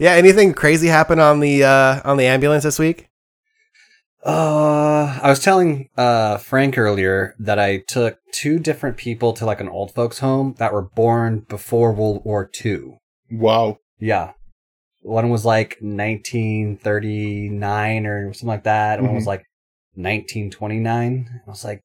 Yeah. Anything crazy happen on the uh, on the ambulance this week? Uh, I was telling uh Frank earlier that I took two different people to like an old folks home that were born before World War II. Wow. Yeah. One was like 1939 or something like that. and One was like 1929. I was like,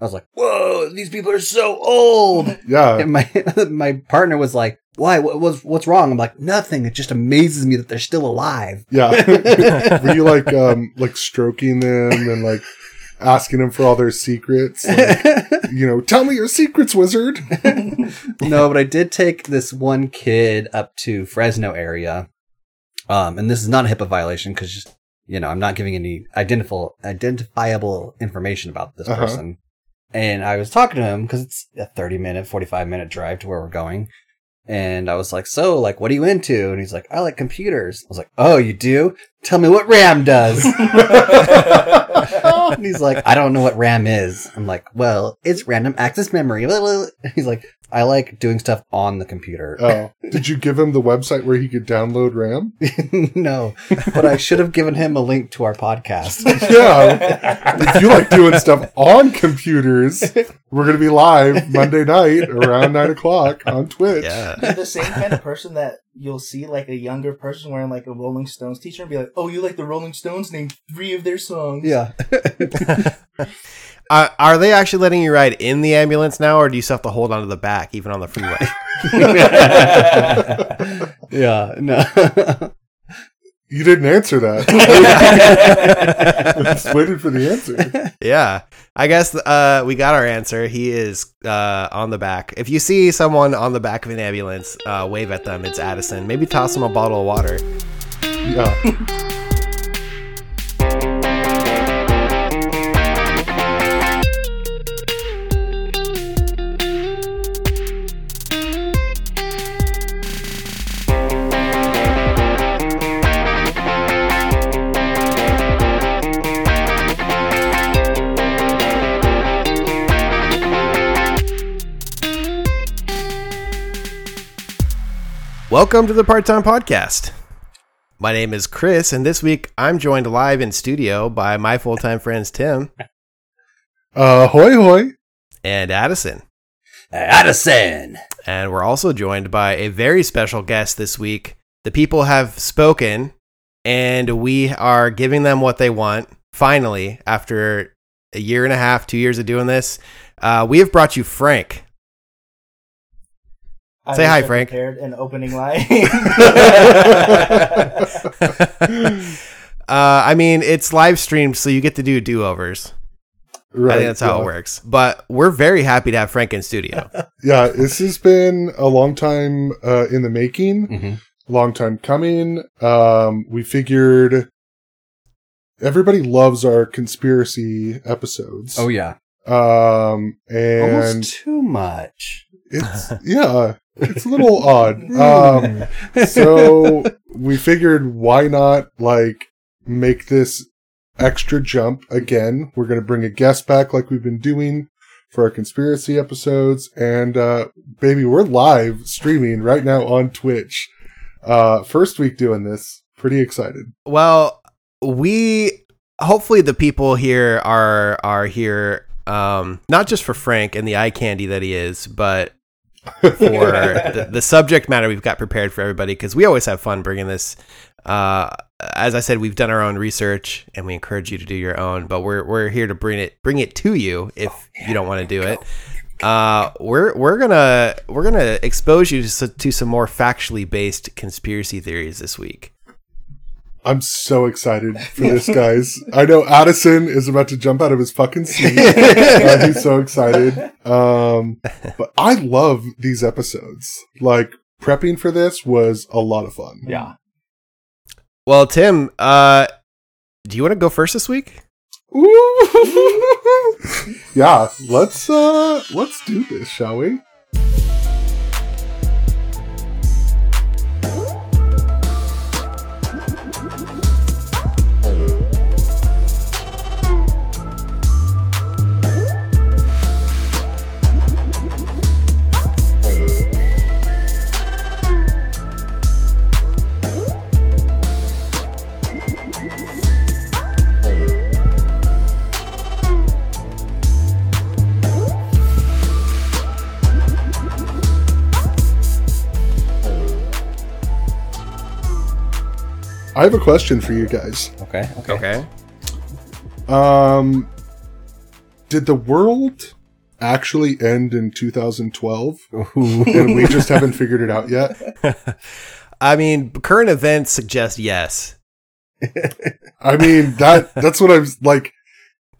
I was like, whoa, these people are so old. Yeah. And my my partner was like, why? What was what's wrong? I'm like, nothing. It just amazes me that they're still alive. Yeah. Were you like um like stroking them and like asking them for all their secrets? Like, you know, tell me your secrets, wizard. no, but I did take this one kid up to Fresno area. Um, and this is not a HIPAA violation because, you know, I'm not giving any identifiable, identifiable information about this Uh-huh. person. And I was talking to him because it's a 30 minute, 45 minute drive to where we're going. And I was like, so, like, what are you into? And he's like, I like computers. I was like, oh, you do? Tell me what RAM does. and he's like, I don't know what RAM is. I'm like, well, it's random access memory. He's like, I like doing stuff on the computer. Oh, did you give him the website where he could download RAM? no, but I should have given him a link to our podcast. Yeah. if you like doing stuff on computers, we're gonna be live Monday night around nine o'clock on Twitch. Yeah. You're the same kind of person that you'll see like a younger person wearing like a Rolling Stones t-shirt and be like, "Oh, you like the Rolling Stones? Name three of their songs." yeah. Uh, are they actually letting you ride in the ambulance now, or do you still have to hold onto the back even on the freeway? yeah. No. You didn't answer that. I just waited for the answer. yeah. I guess uh, we got our answer. He is uh, on the back. If you see someone on the back of an ambulance, uh, wave at them. It's Addison. Maybe toss them a bottle of water. Yeah. Welcome to the Part Time Podcast. My name is Chris, and this week I'm joined live in studio by my full time friends Tim Uh, hoy hoy. and Addison. Addison. And we're also joined by a very special guest this week. The people have spoken, and we are giving them what they want. Finally, after a year and a half, two years of doing this, uh, we have brought you Frank. I Say wish hi, I Frank. Prepared an opening line. uh, I mean, it's live streamed, so you get to do do overs. Right. I think that's how yeah. it works. But we're very happy to have Frank in studio. Yeah, this has been a long time uh, in the making, hmm long time coming. Um, we figured everybody loves our conspiracy episodes. Oh yeah. Um, and Almost too much. it's yeah, it's a little odd. Um, so we figured why not like make this extra jump again. We're going to bring a guest back like we've been doing for our conspiracy episodes. And, uh, baby, we're live streaming right now on Twitch. Uh, first week doing this. Pretty excited. Well, we hopefully the people here are are here um not just for Frank and the eye candy that he is, but for the, the subject matter we've got prepared for everybody because we always have fun bringing this uh as I said we've done our own research and we encourage you to do your own but we're we're here to bring it bring it to you if you don't want to do it. Uh we're we're gonna we're gonna expose you to, to some more factually based conspiracy theories this week I'm so excited for this, guys. I know Addison is about to jump out of his fucking seat. Uh, he's so excited. Um, but I love these episodes. Like prepping for this was a lot of fun. Yeah. Well, Tim, uh, do you want to go first this week? Ooh. yeah, let's uh let's do this, shall we? I have a question for you guys. Okay. Okay. Okay. Um, did the world actually end in 2012, and we just haven't figured it out yet? I mean, current events suggest yes. I mean that that's what I was like.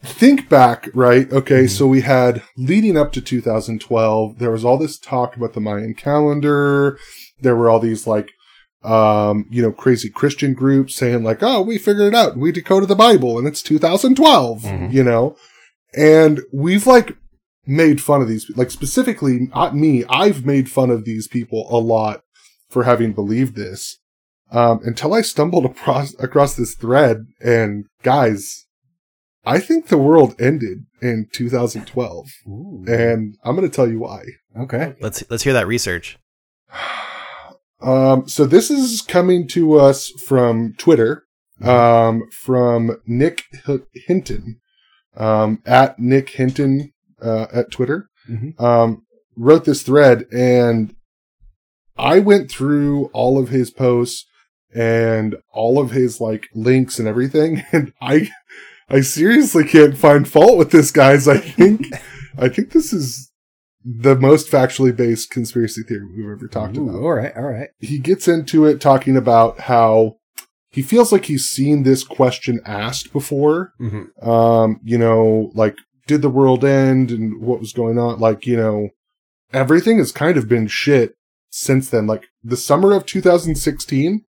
Think back, right? Okay, so we had leading up to 2012, there was all this talk about the Mayan calendar. There were all these like, um, you know, crazy Christian groups saying like, "Oh, we figured it out. We decoded the Bible, and it's 2012." Mhm. You know, and we've like made fun of these, like specifically not me. I've made fun of these people a lot for having believed this um, until I stumbled across across this thread. And guys, I think the world ended in 2012, Ooh. and I'm going to tell you why. Okay. Let's let's hear that research. Um, so this is coming to us from Twitter, um, from Nick H- Hinton, um, at Nick Hinton, uh, at Twitter, Mhm. um, wrote this thread and I went through all of his posts and all of his like links and everything. And I, I seriously can't find fault with this guys. I think, I think this is the most factually based conspiracy theory we've ever talked Ooh, about All right. All right. he gets into it talking about how he feels like he's seen this question asked before. Mm-hmm. Um, you know, like, did the world end and what was going on? Like, you know, everything has kind of been shit since then. Like, the summer of 2016,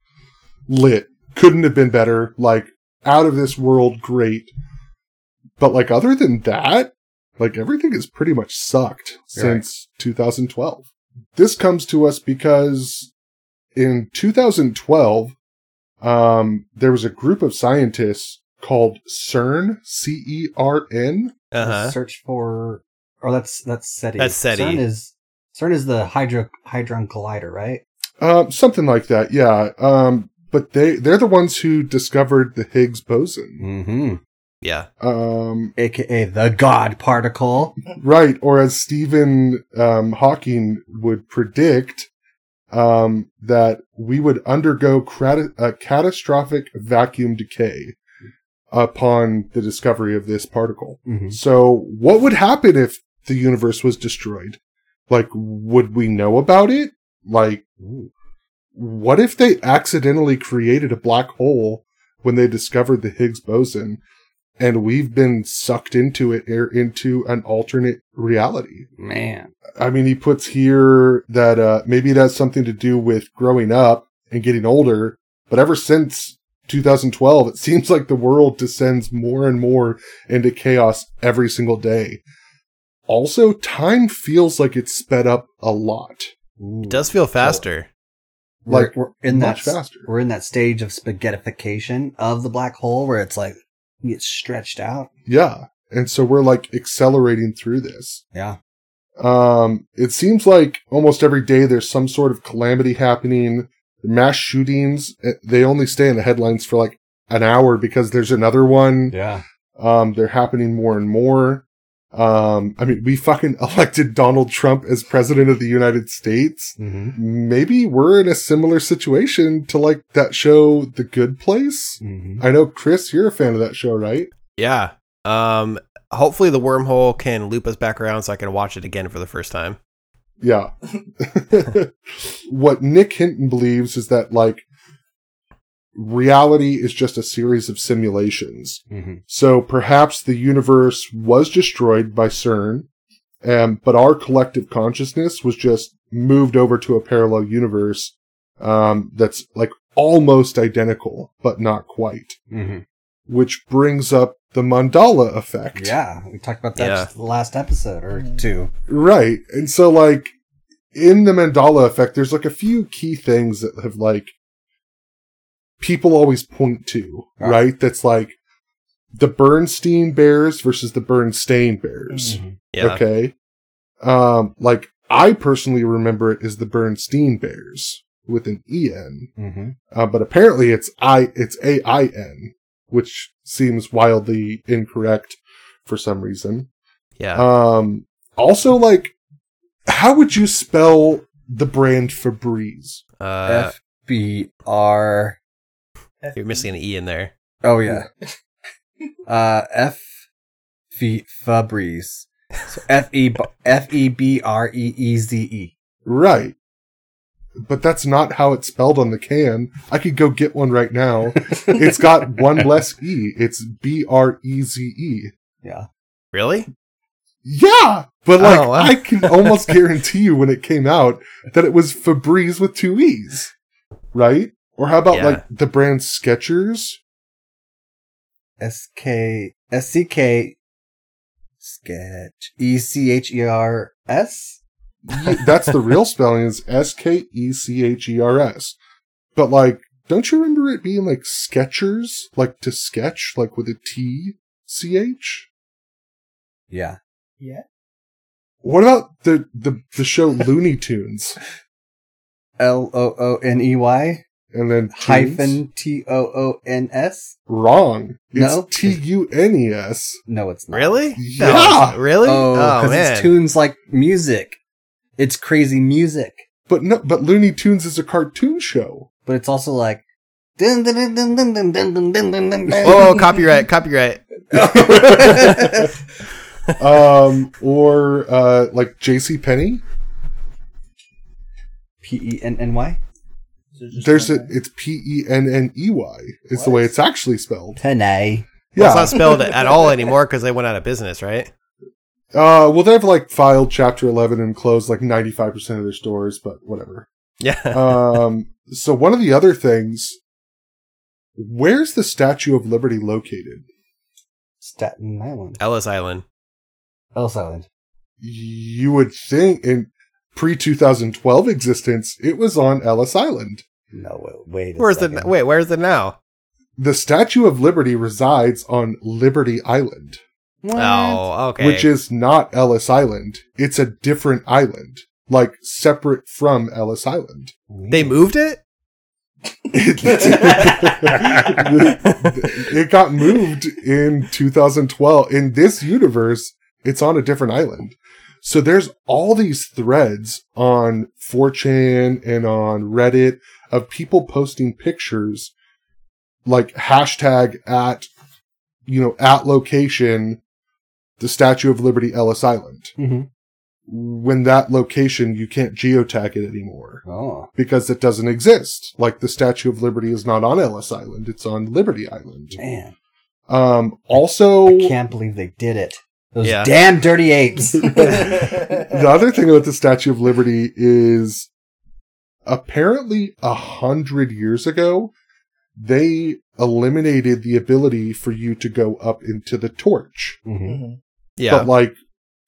lit. Couldn't have been better. Like, out of this world, great. But, like, other than that, like, everything has pretty much sucked Right. since 2012. This comes to us because in 2012, um, there was a group of scientists called CERN, C E R N. Uh huh. Search for, or that's that's SETI. That's SETI. CERN is CERN is the hydro hadron collider, right? Um, something like that, yeah. Um, but they they're the ones who discovered the Higgs boson. Mm-hmm. Yeah. Um, AKA the God particle. right, or as Stephen um, Hawking would predict, um, that we would undergo crat- a catastrophic vacuum decay upon the discovery of this particle. Mm-hmm. So, what would happen if the universe was destroyed? Like, would we know about it? Like, what if they accidentally created a black hole when they discovered the Higgs boson and we've been sucked into it or into an alternate reality? Man. I mean, he puts here that uh, maybe it has something to do with growing up and getting older, but ever since 2012, it seems like the world descends more and more into chaos every single day. Also, time feels like it's sped up a lot. It does feel faster. Like, we're, we're in that faster. We're in that stage of spaghettification of the black hole where it's like it gets stretched out. Yeah. And so we're like accelerating through this. Yeah. Um, it seems like almost every day there's some sort of calamity happening. Mass shootings, eh, they only stay in the headlines for like an hour because there's another one. Yeah. Um, they're happening more and more. Um, I mean, we fucking elected Donald Trump as president of the United States. Mm-hmm. Maybe we're in a similar situation to like that show, The Good Place. Mm-hmm. I know, Chris, you're a fan of that show, right? Yeah. Um. Hopefully, the wormhole can loop us back around so I can watch it again for the first time. Yeah. what Nick Hinton believes is that like reality is just a series of simulations. Mm-hmm. So perhaps the universe was destroyed by CERN, um, but our collective consciousness was just moved over to a parallel universe um, that's like almost identical, but not quite. Mm-hmm. Which brings up the Mandela effect. Yeah. We talked about that Yeah. just the last episode or two. Right. And so like in the Mandela effect, there's like a few key things that have like people always point to, Ah. right? That's like the Bernstein Bears versus the Bernstein Bears. Mhm. Yeah. Okay. Um, like I personally remember it as the Berenstein Bears with an EN. Mm-hmm. Uh, but apparently it's I, it's A-I-N, which seems wildly incorrect for some reason. Yeah. Um, also, like, how would you spell the brand Febreze? Uh. F B R You're missing an E in there. Oh yeah. uh, F. F. Febreze. So F E B- F E B R E E Z E. Right. But that's not how it's spelled on the can. I could go get one right now. It's got one less E. It's B R E Z E. Yeah. Really? Yeah! But like, Oh, wow. I can almost guarantee you when it came out that it was Febreze with two E's. Right? Or how about Yeah. like the brand Skechers? S K S C K. Sketch. E C H E R S. That's the real spelling is S K E C H E R S. But like, don't you remember it being like Skechers? Like to sketch, like with a T C H? Yeah. Yeah. What about the, the, the show Looney Tunes? L O O N E Y and then tunes. hyphen T O O N S. Wrong. No T U N E S. No, it's not. Really? Yeah. No, really? Oh, because oh, it's tunes like music. It's crazy music. But no, but Looney Tunes is a cartoon show. But it's also like. oh, copyright, copyright. um, or uh, like J.C. Penny P E N N Y. So There's a, it's P E N N E Y. It's the way it's actually spelled. Penny. Well, it's Yeah. not spelled at all anymore because they went out of business, right? Uh, well, they've like filed Chapter 11 and closed like 95% of their stores, but whatever. Yeah. um, so one of the other things, where's the Statue of Liberty located? Staten Island. Ellis Island. Ellis Island. You would think in pre 2012 existence, it was on Ellis Island. No, wait. wait a Where's the wait? Where's it now? The Statue of Liberty resides on Liberty Island, oh, What? Oh, okay. which is not Ellis Island. It's a different island, like separate from Ellis Island. they moved it. it got moved in 2012. In this universe, it's on a different island. So there's all these threads on 4chan and on Reddit of people posting pictures like hashtag at, you know, at location, the Statue of Liberty Ellis Island. Mhm. When that location, you can't geotag it anymore Oh. because it doesn't exist. Like the Statue of Liberty is not on Ellis Island; it's on Liberty Island. Man. Um, also, I can't believe they did it. Those Yeah. damn dirty apes. the other thing about the Statue of Liberty is apparently a hundred years ago they eliminated the ability for you to go up into the torch. Mhm. Mhm. Yeah. But like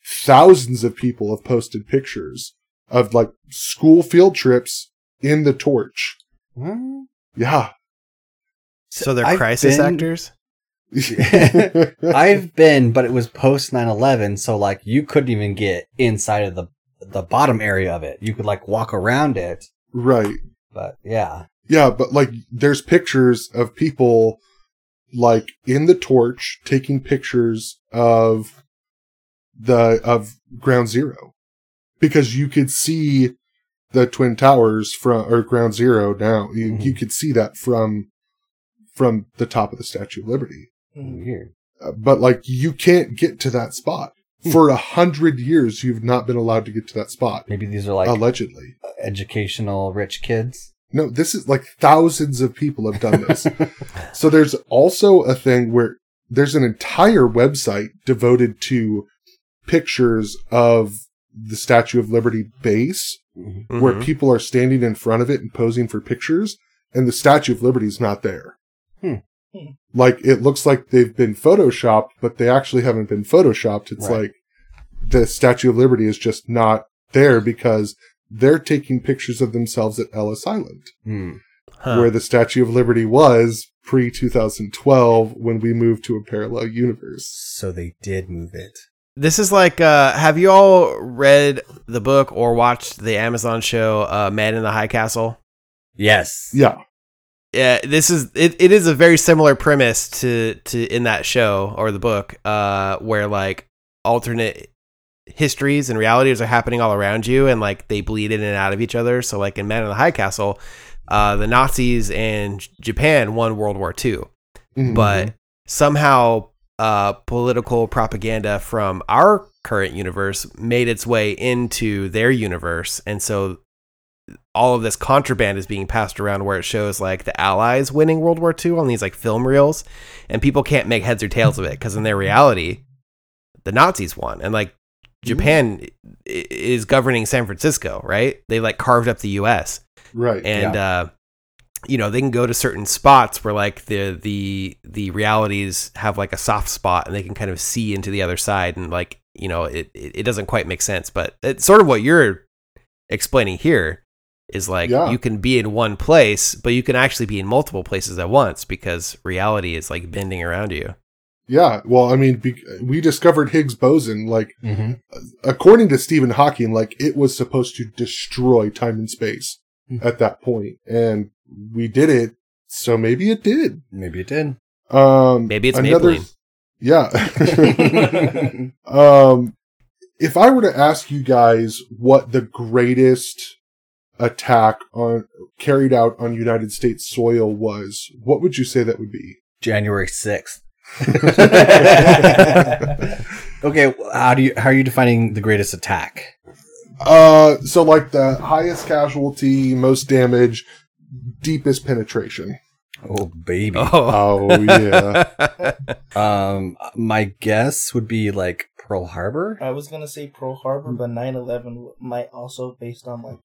thousands of people have posted pictures of like school field trips in the torch. Well, Yeah. so they're I've crisis been- actors. I've been, but it was post 9-11, so like you couldn't even get inside of the the bottom area of it. You could like walk around it, right. but yeah. Yeah, but like there's pictures of people like in the torch taking pictures of the of ground zero because you could see the twin towers from or ground zero now you, Mhm. you could see that from from the top of the statue of liberty. Weird. Uh, but like you can't get to that spot Hmm. for a hundred years you've not been allowed to get to that spot Maybe these are like allegedly educational rich kids. no this is like thousands of people have done this So there's also a thing where there's an entire website devoted to pictures of the Statue of Liberty base Mhm. where Mhm. people are standing in front of it and posing for pictures and the Statue of Liberty is not there. Hmm. Hmm. Like it looks like they've been photoshopped, but they actually haven't been photoshopped. It's Right. like the Statue of Liberty is just not there because they're taking pictures of themselves at Ellis Island Hmm. Huh. where the Statue of Liberty was pre 2012 when we moved to a parallel universe. So they did move it. This is like, uh, have you all read the book or watched the Amazon show uh, Man in the High Castle? Yes. Yeah. Yeah, this is it, it is a very similar premise to to in that show or the book, uh, where like alternate histories and realities are happening all around you and like they bleed in and out of each other. So like in Man in the High Castle, uh, the Nazis and Japan won World War II, Mhm. but somehow uh, political propaganda from our current universe made its way into their universe, and so all of this contraband is being passed around where it shows like the Allies winning World War II on these like film reels, and people can't make heads or tails of it because in their reality, the Nazis won, and like Japan i- is governing San Francisco, right? They like carved up the U.S. right. and uh, you know they can go to certain spots where like the the the realities have like a soft spot, and they can kind of see into the other side, and like you know it it, it doesn't quite make sense, but it's sort of what you're explaining here is like Yeah. you can be in one place, but you can actually be in multiple places at once because reality is like bending around you. yeah. Well, I mean, be- we discovered Higgs boson. Like, Mm-hmm. according to Stephen Hawking, like it was supposed to destroy time and space Hmm. at that point, and we did it. So maybe it did. Maybe it did. Um, Maybe it's another, Maybelline. Yeah. um, if I were to ask you guys what the greatest attack on carried out on United States soil was, what would you say that would be? January sixth. okay, how do you how are you defining the greatest attack? Uh, so like the highest casualty, most damage, deepest penetration. Oh baby. Oh, Oh yeah. Um, my guess would be like Pearl Harbor. I was gonna say Pearl Harbor, but 9/11 might also, based on like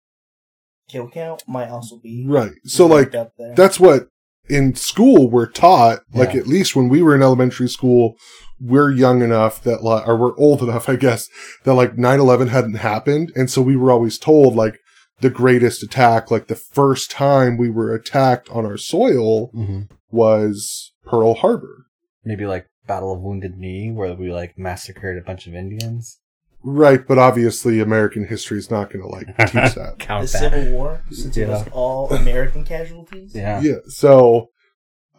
kill count, might also be right. So like up there. that's what in school we're taught like Yeah. at least when we were in elementary school we're young enough that like or we're old enough i guess that like 9-11 hadn't happened and so we were always told like the greatest attack like the first time we were attacked on our soil Mm-hmm. was pearl harbor Maybe like Battle of Wounded Knee, where we like massacred a bunch of Indians. Right but obviously american history is not going to like teach that the that. Civil War, since it was all American casualties. Yeah. yeah so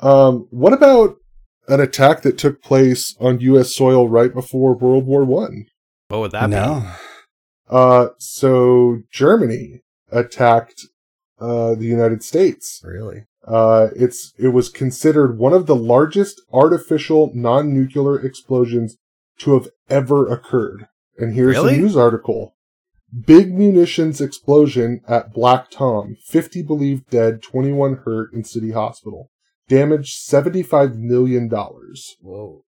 um what about an attack that took place on us soil right before world war one what would that be? no. Uh, so Germany attacked uh, the United States. Really? Uh, it's it was considered one of the largest artificial non-nuclear explosions to have ever occurred. And here's Really? a news article: Big munitions explosion at Black Tom. Fifty believed dead, twenty-one hurt in city hospital. Damaged seventy-five million dollars. Whoa.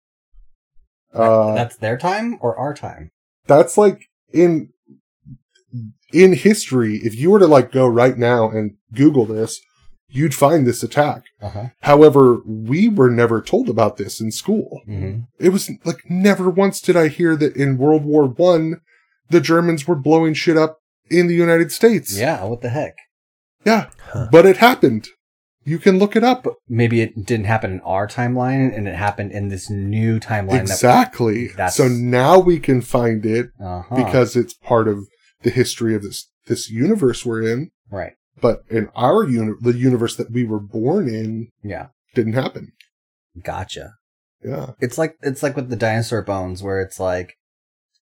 Uh, That's their time or our time? that's like in in history if you were to like go right now and google this you'd find this attack Uh huh. however we were never told about this in school Mm-hmm. it was like never once did i hear that in world war one the germans were blowing shit up in the united states Yeah. What the heck? yeah Huh. but it happened you can look it up maybe it didn't happen in our timeline, and it happened in this new timeline. exactly That's- so now we can find it uh-huh. because it's part of the history of this this universe we're in right. But in our uni- the universe that we were born in Yeah. didn't happen. Gotcha. Yeah, It's like it's like with the dinosaur bones, where it's like,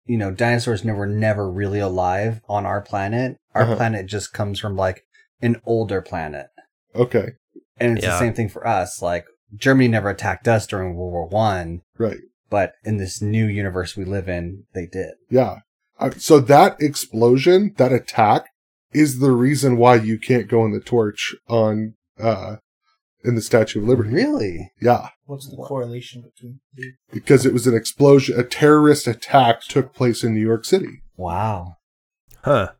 you know, dinosaurs never never really alive on our planet. Our Uh-huh. planet just comes from like an older planet, okay, and it's Yeah. the same thing for us. Like Germany never attacked us during World War One, right, but in this new universe we live in, they did. yeah. Uh, so that explosion, that attack, is the reason why you can't go in the torch on uh in the Statue of Liberty. Really? Yeah, What's the correlation between the two? because it was an explosion, a terrorist attack took place in New York City. Wow. Huh.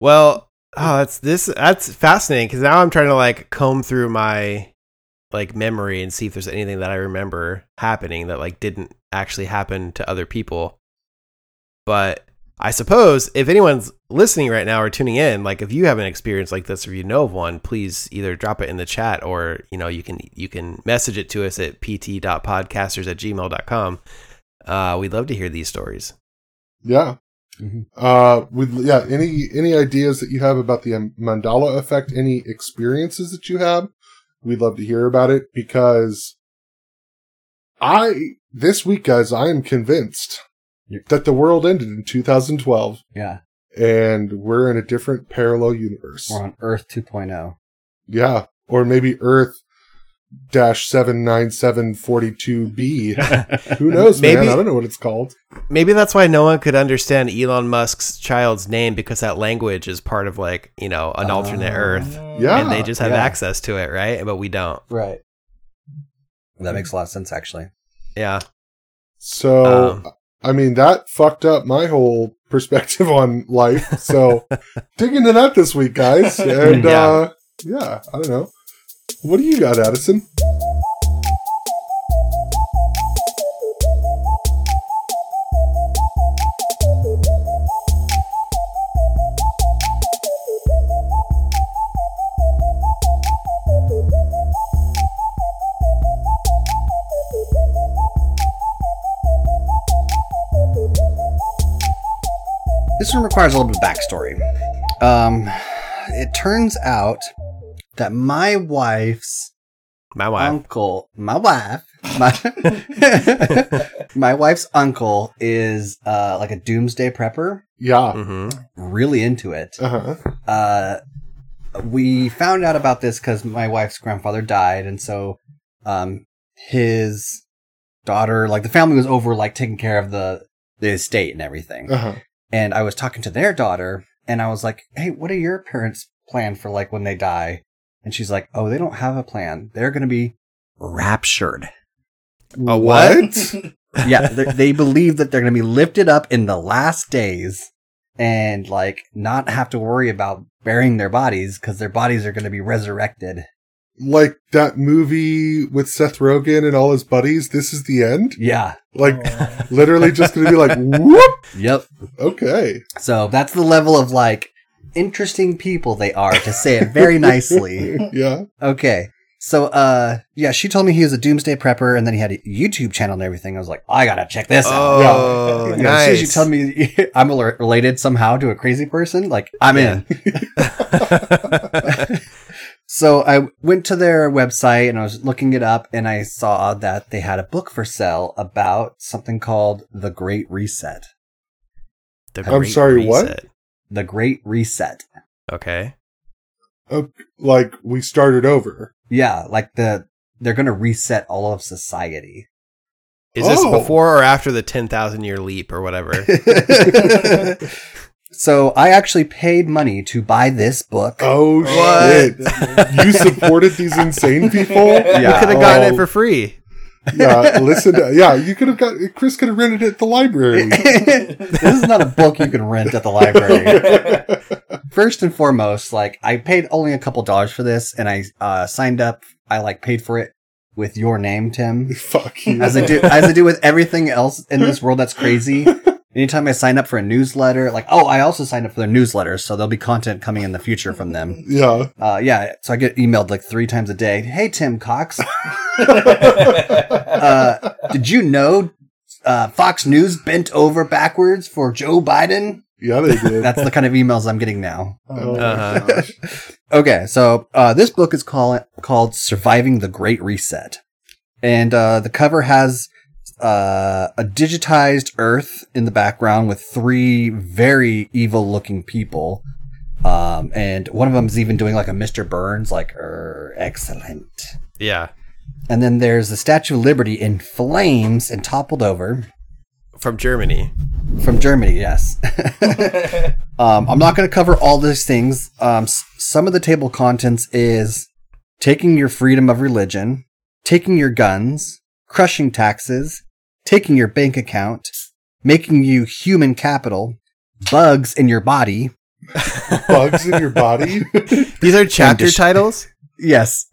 Well, oh, that's this. That's fascinating because now I'm trying to like comb through my like memory and see if there's anything that I remember happening that like didn't actually happen to other people. But I suppose if anyone's listening right now or tuning in, like if you have an experience like this or you know of one, please either drop it in the chat or you know you can you can message it to us at pt.podcasters at gmail.com. Uh, we'd love to hear these stories. Yeah. Mhm. Uh, with yeah, any any ideas that you have about the Mandela effect? Any experiences that you have? We'd love to hear about it because I this week, guys, I am convinced that the world ended in 2012 Yeah. And we're in a different parallel universe. We're on Earth oh. 2.0. Yeah. Or maybe Earth dash seven nine seven forty two B. Who knows, Maybe- man? I don't know what it's called. Maybe that's why no one could understand Elon Musk's child's name because that language is part of like you know an alternate Oh. Earth, Yeah. and they just have yeah. access to it, right? But we don't. Right. That makes a lot of sense, actually. Yeah. So, Um. I mean, that fucked up my whole perspective on life. So, dig into that this week, guys. And, Yeah. uh, yeah, I don't know. What do you got, Addison? One requires a little bit of backstory. Um, it turns out that my wife's My wife. uncle, my wife, my, my wife's uncle is uh, like a doomsday prepper, Yeah. mm-hmm. really into it. Uh huh. uh, we found out about this because my wife's grandfather died, and so um, his daughter, like the family, was over like taking care of the the estate and everything. Uh huh. And I was talking to their daughter, and I was like, "Hey, what are your parents' plan for like when they die?" And she's like, "Oh, they don't have a plan. They're going to be raptured. A what? yeah, they they believe that they're going to be lifted up in the last days." And like not have to worry about burying their bodies because their bodies are going to be resurrected. Like that movie with Seth Rogen and all his buddies. This is the end. Yeah. Like, Oh. literally just going to be like, whoop. Yep. Okay. So that's the level of like interesting people they are to say it very nicely. Yeah. Okay. So uh yeah, she told me he was a doomsday prepper and then he had a YouTube channel and everything. I was like, I gotta check this out. Oh, You know, As soon as you tell me I'm related somehow to a crazy person, like I'm Yeah. in. So I went to their website and I was looking it up and I saw that they had a book for sale about something called The Great Reset. The I'm Great sorry, what? The Great Reset. Okay. Like, we started over. Yeah, like the they're going to reset all of society. Is this Oh. before or after the ten thousand year leap or whatever? so I actually paid money to buy this book. Oh, What? shit. you supported these insane people? Yeah. You could have gotten Oh. it for free. yeah, listen. To, yeah, you could have got Chris could have rented it at the library. this is not a book you can rent at the library. First and foremost, like I paid only a couple dollars for this, and I uh, signed up. I like paid for it with your name, Tim, Fuck you. as I do as I do with everything else in this world that's crazy. Anytime I sign up for a newsletter, like oh, I also signed up for their newsletters, so there'll be content coming in the future from them. yeah. Uh, yeah, so I get emailed like three times a day. Hey, Tim Cox, uh, did you know uh, Fox News bent over backwards for Joe Biden? Yeah, they did. That's the kind of emails I'm getting now. oh Uh-huh. Okay, so uh, this book is called called "Surviving the Great Reset," and uh, the cover has uh, a digitized Earth in the background with three very evil-looking people, um, and one of them is even doing like a Mr. Burns, like er, excellent. Yeah. And then there's the Statue of Liberty in flames and toppled over From Germany. from Germany. Yes. um, I'm not going to cover all these things. Um, s- some of the table contents is taking your freedom of religion, taking your guns, crushing taxes, taking your bank account, making you human capital, bugs in your body. Bugs in your body. These are chapter dis- titles? Yes,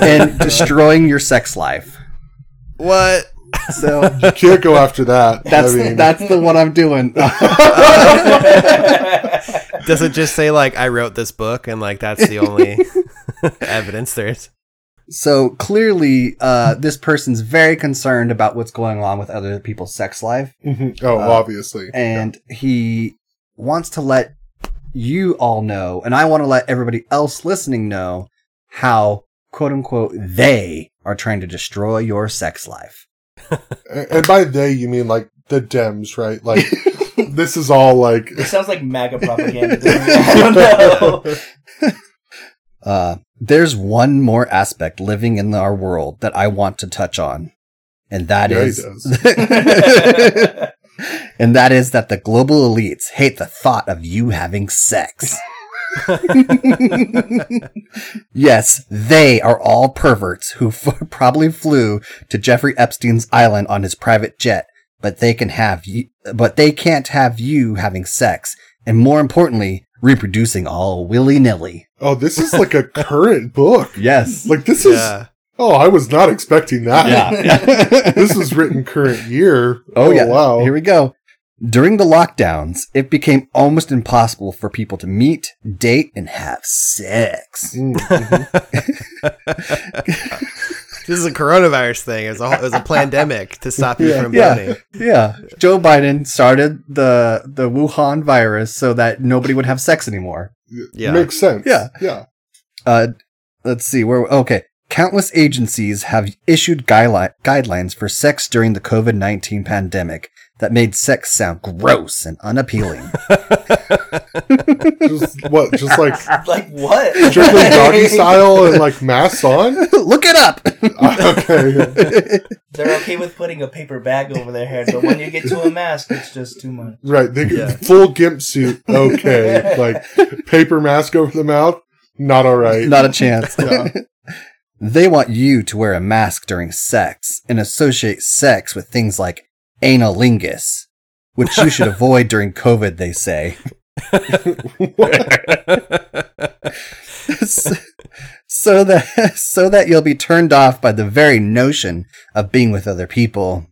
and destroying your sex life. What? So You can't go after that. that's I mean, that's the one I'm doing. Does it just say like I wrote this book and like that's the only evidence there is? So clearly, uh, this person's very concerned about what's going on with other people's sex life, mhm. oh, Uh, obviously. and he wants to let you all know, and I want to let everybody else listening know how "quote unquote" they are trying to destroy your sex life. And by they, you mean like the Dems, right? Like, this is all like. It sounds like MAGA propaganda. to. I don't know. Uh, There's one more aspect living in our world that I want to touch on, and that Yeah, is, and that is that the global elites hate the thought of you having sex. yes, they are all perverts who f- probably flew to Jeffrey Epstein's island on his private jet, but they can have you, but they can't have you having sex, and more importantly, reproducing all willy nilly. Oh, this is like a current book. Yes. Like this is. Yeah. Oh, I was not expecting that. yeah. this was written current year. Oh, yeah. Wow. Here we go. During the lockdowns, it became almost impossible for people to meet, date, and have sex. Mm, mhm. This is a coronavirus thing. It was a, it was a pandemic to stop you Yeah. from Yeah. voting. Yeah. Joe Biden started the the Wuhan virus so that nobody would have sex anymore. Yeah. Makes sense. Yeah. Yeah. Uh let's see where okay. Countless agencies have issued guideline, guidelines for sex during the COVID-19 pandemic that made sex sound gross and unappealing. Just what? Just like like what? strictly doggy style and like masks on? Look it up. okay. They're okay with putting a paper bag over their head, but when you get to a mask, it's just too much. Right. They Yeah. full gimp suit. Okay. like paper mask over the mouth. Not all right. Not a chance. Yeah. They want you to wear a mask during sex and associate sex with things like anilingus, which you should avoid during COVID, they say. so that so that you'll be turned off by the very notion of being with other people.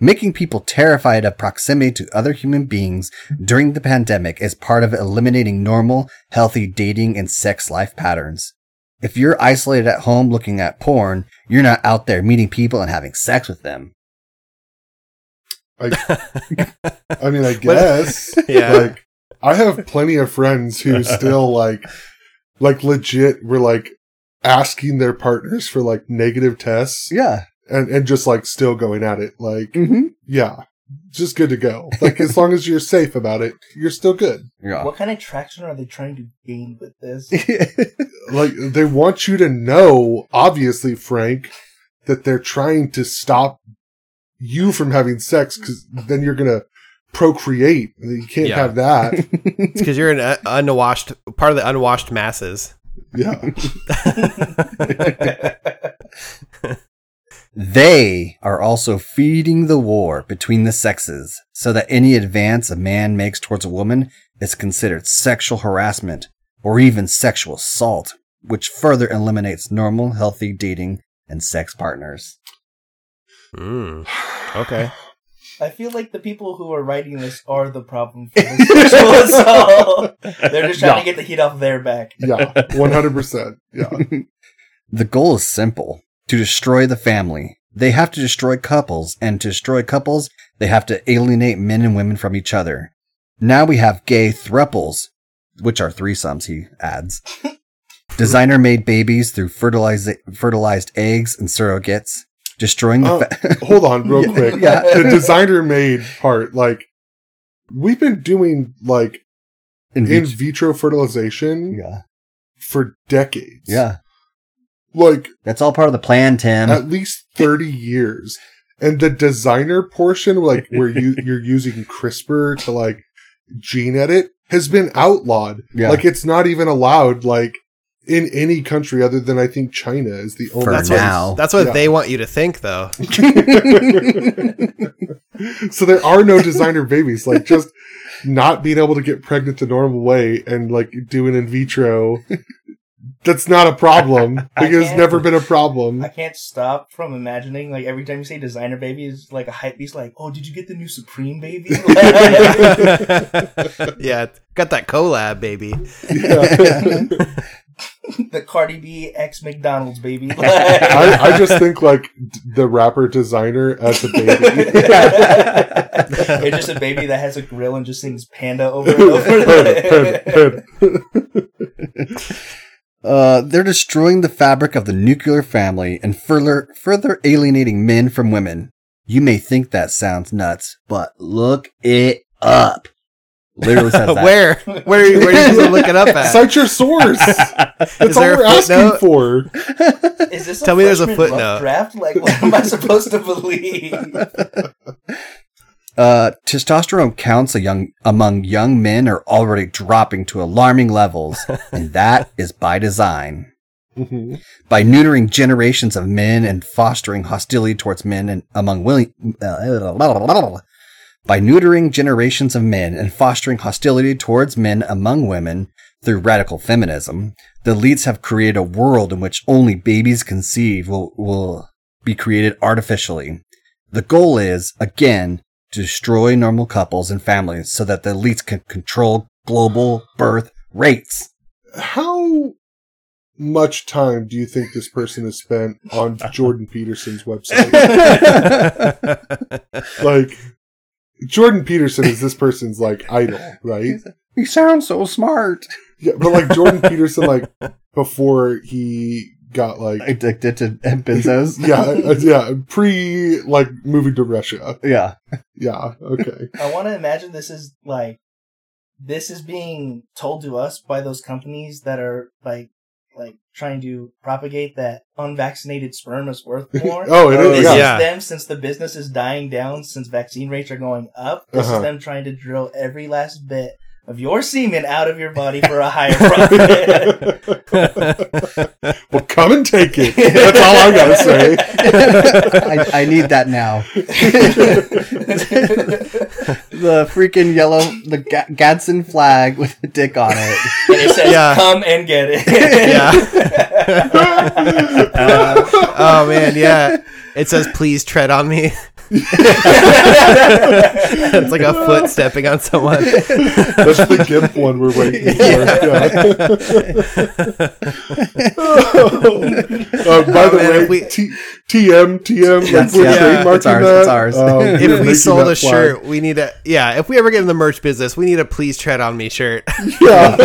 Making people terrified of proximity to other human beings during the pandemic is part of eliminating normal, healthy dating and sex life patterns. If you're isolated at home looking at porn, you're not out there meeting people and having sex with them. I mean, I guess. Yeah. Like, I have plenty of friends who still like, like legit were like asking their partners for like negative tests Yeah. and, and just like still going at it. Like, Mm-hmm. yeah, just good to go. Like, as long as you're safe about it, you're still good. Yeah. What kind of traction are they trying to gain with this? Like, they want you to know, obviously, Frank, that they're trying to stop you from having sex because then you're going to procreate. You can't Yeah. have that. It's because you're an uh, unwashed part of the unwashed masses. Yeah. They are also feeding the war between the sexes so that any advance a man makes towards a woman is considered sexual harassment or even sexual assault, which further eliminates normal, healthy dating and sex partners. Mm. Okay. I feel like the people who are writing this are the problem for this sexual assault. They're just trying Yeah. to get the heat off their back. Yeah. 100%. Yeah. The goal is simple to destroy the family. They have to destroy couples, and to destroy couples, they have to alienate men and women from each other. Now we have gay thruples, which are threesomes, he adds. Designer made babies through fertilized, fertilized eggs and surrogates, destroying the Oh, fa- Hold on, real quick. yeah. The designer made part, like, we've been doing, like, in in vit- vitro fertilization yeah. for decades. Yeah. Like, That's all part of the plan, Tim. at least 30 years. And the designer portion, like, where you, you're using CRISPR to, like, gene edit, has been outlawed. Yeah. Like, it's not even allowed, like, in any country other than, I think, China is the only For That's now. what that's what Yeah. they want you to think, though. so there are no designer babies. Like just not being able to get pregnant the normal way and like doing in vitro. That's not a problem. I Like it's never been a problem. I can't stop from imagining, like, every time you say designer baby is like a hype beast, like, oh, did you get the new Supreme baby? yeah, got that collab, baby. Yeah. the Cardi B X McDonald's baby. I, I just think like the rapper Desiigner as a baby. it's just a baby that has a grill and just sings panda over and over. Uh, they're destroying the fabric of the nuclear family and further further alienating men from women. You may think that sounds nuts, but look it up. Literally says that. where? Where? Where did you look it up at? Cite your source. That's Is all there a we're asking footnote? for. Is this Tell me there's a footnote. draft? Like, what am I supposed to believe? Uh, testosterone counts young, among young men are already dropping to alarming levels, and that is by design. Mhm. By neutering generations of men and fostering hostility towards men and among willing, uh, by neutering generations of men and fostering hostility towards men among women through radical feminism, the elites have created a world in which only babies conceived will, will be created artificially. The goal is, again, to destroy normal couples and families so that the elites can control global birth rates. How much time do you think this person has spent on Jordan Peterson's website? like, Jordan Peterson is this person's like idol, right? he sounds so smart. Yeah, but like Jordan Peterson, like before he got like Addicted to benzos. yeah, uh, yeah, pre like moving to Russia. yeah. Yeah, okay. I want to imagine this is like this is being told to us by those companies that are like like trying to propagate that unvaccinated sperm is worth more. Oh, it is. This. Yeah. Yeah. is them since the business is dying down, since vaccine rates are going up. This Uh-huh. is them trying to drill every last bit of your semen out of your body for a higher profit. well, come and take it. That's all I gotta say. I, I need that now. the freaking yellow, the Ga- Gadsden flag with a dick on it. and it says, Yeah. "Come and get it." Um, oh man, yeah. It says, "Please tread on me." it's like a foot stepping on someone. That's the GIMP one we're waiting for. Yeah. uh, by the man, way, if we- T- TM, TM, like we're yeah. It's ours, that. it's ours. Um, if we making sold a flag. shirt, we need a yeah. If we ever get in the merch business, we need a "Please tread on me" shirt. Yeah.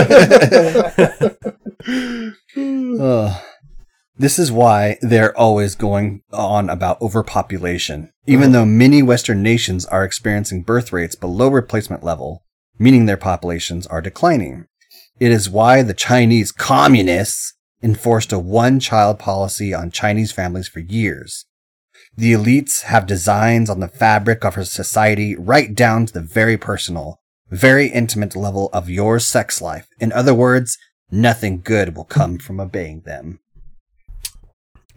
Ugh. This is why they're always going on about overpopulation, even though many Western nations are experiencing birth rates below replacement level, meaning their populations are declining. It is why the Chinese communists enforced a one child policy on Chinese families for years. The elites have designs on the fabric of our society right down to the very personal, very intimate level of your sex life. In other words, nothing good will come from obeying them.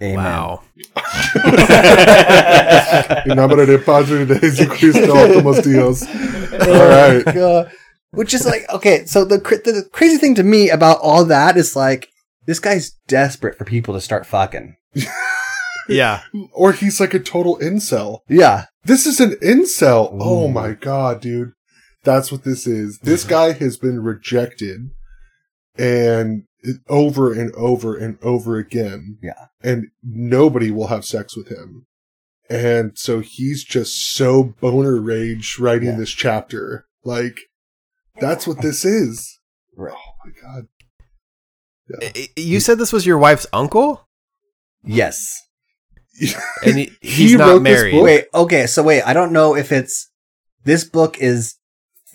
Amen. Wow. En nombre de Padre de Jesucristo, Altomos Dios. All oh right. God. Which is like, okay, so the, the crazy thing to me about all that is like, this guy's desperate for people to start fucking. Yeah. Or he's like a total incel. Yeah. This is an incel. Oh my god, dude. That's what this is. This mm-hmm. guy has been rejected and it- over and over and over again. Yeah. And nobody will have sex with him. And so he's just so boner rage writing Yeah. this chapter. Like, that's what this is. Right. Oh my god. I- You said this was your wife's uncle, Yes. and he, He he's wrote not this married. book? Wait, okay, so wait, I don't know if it's, this book is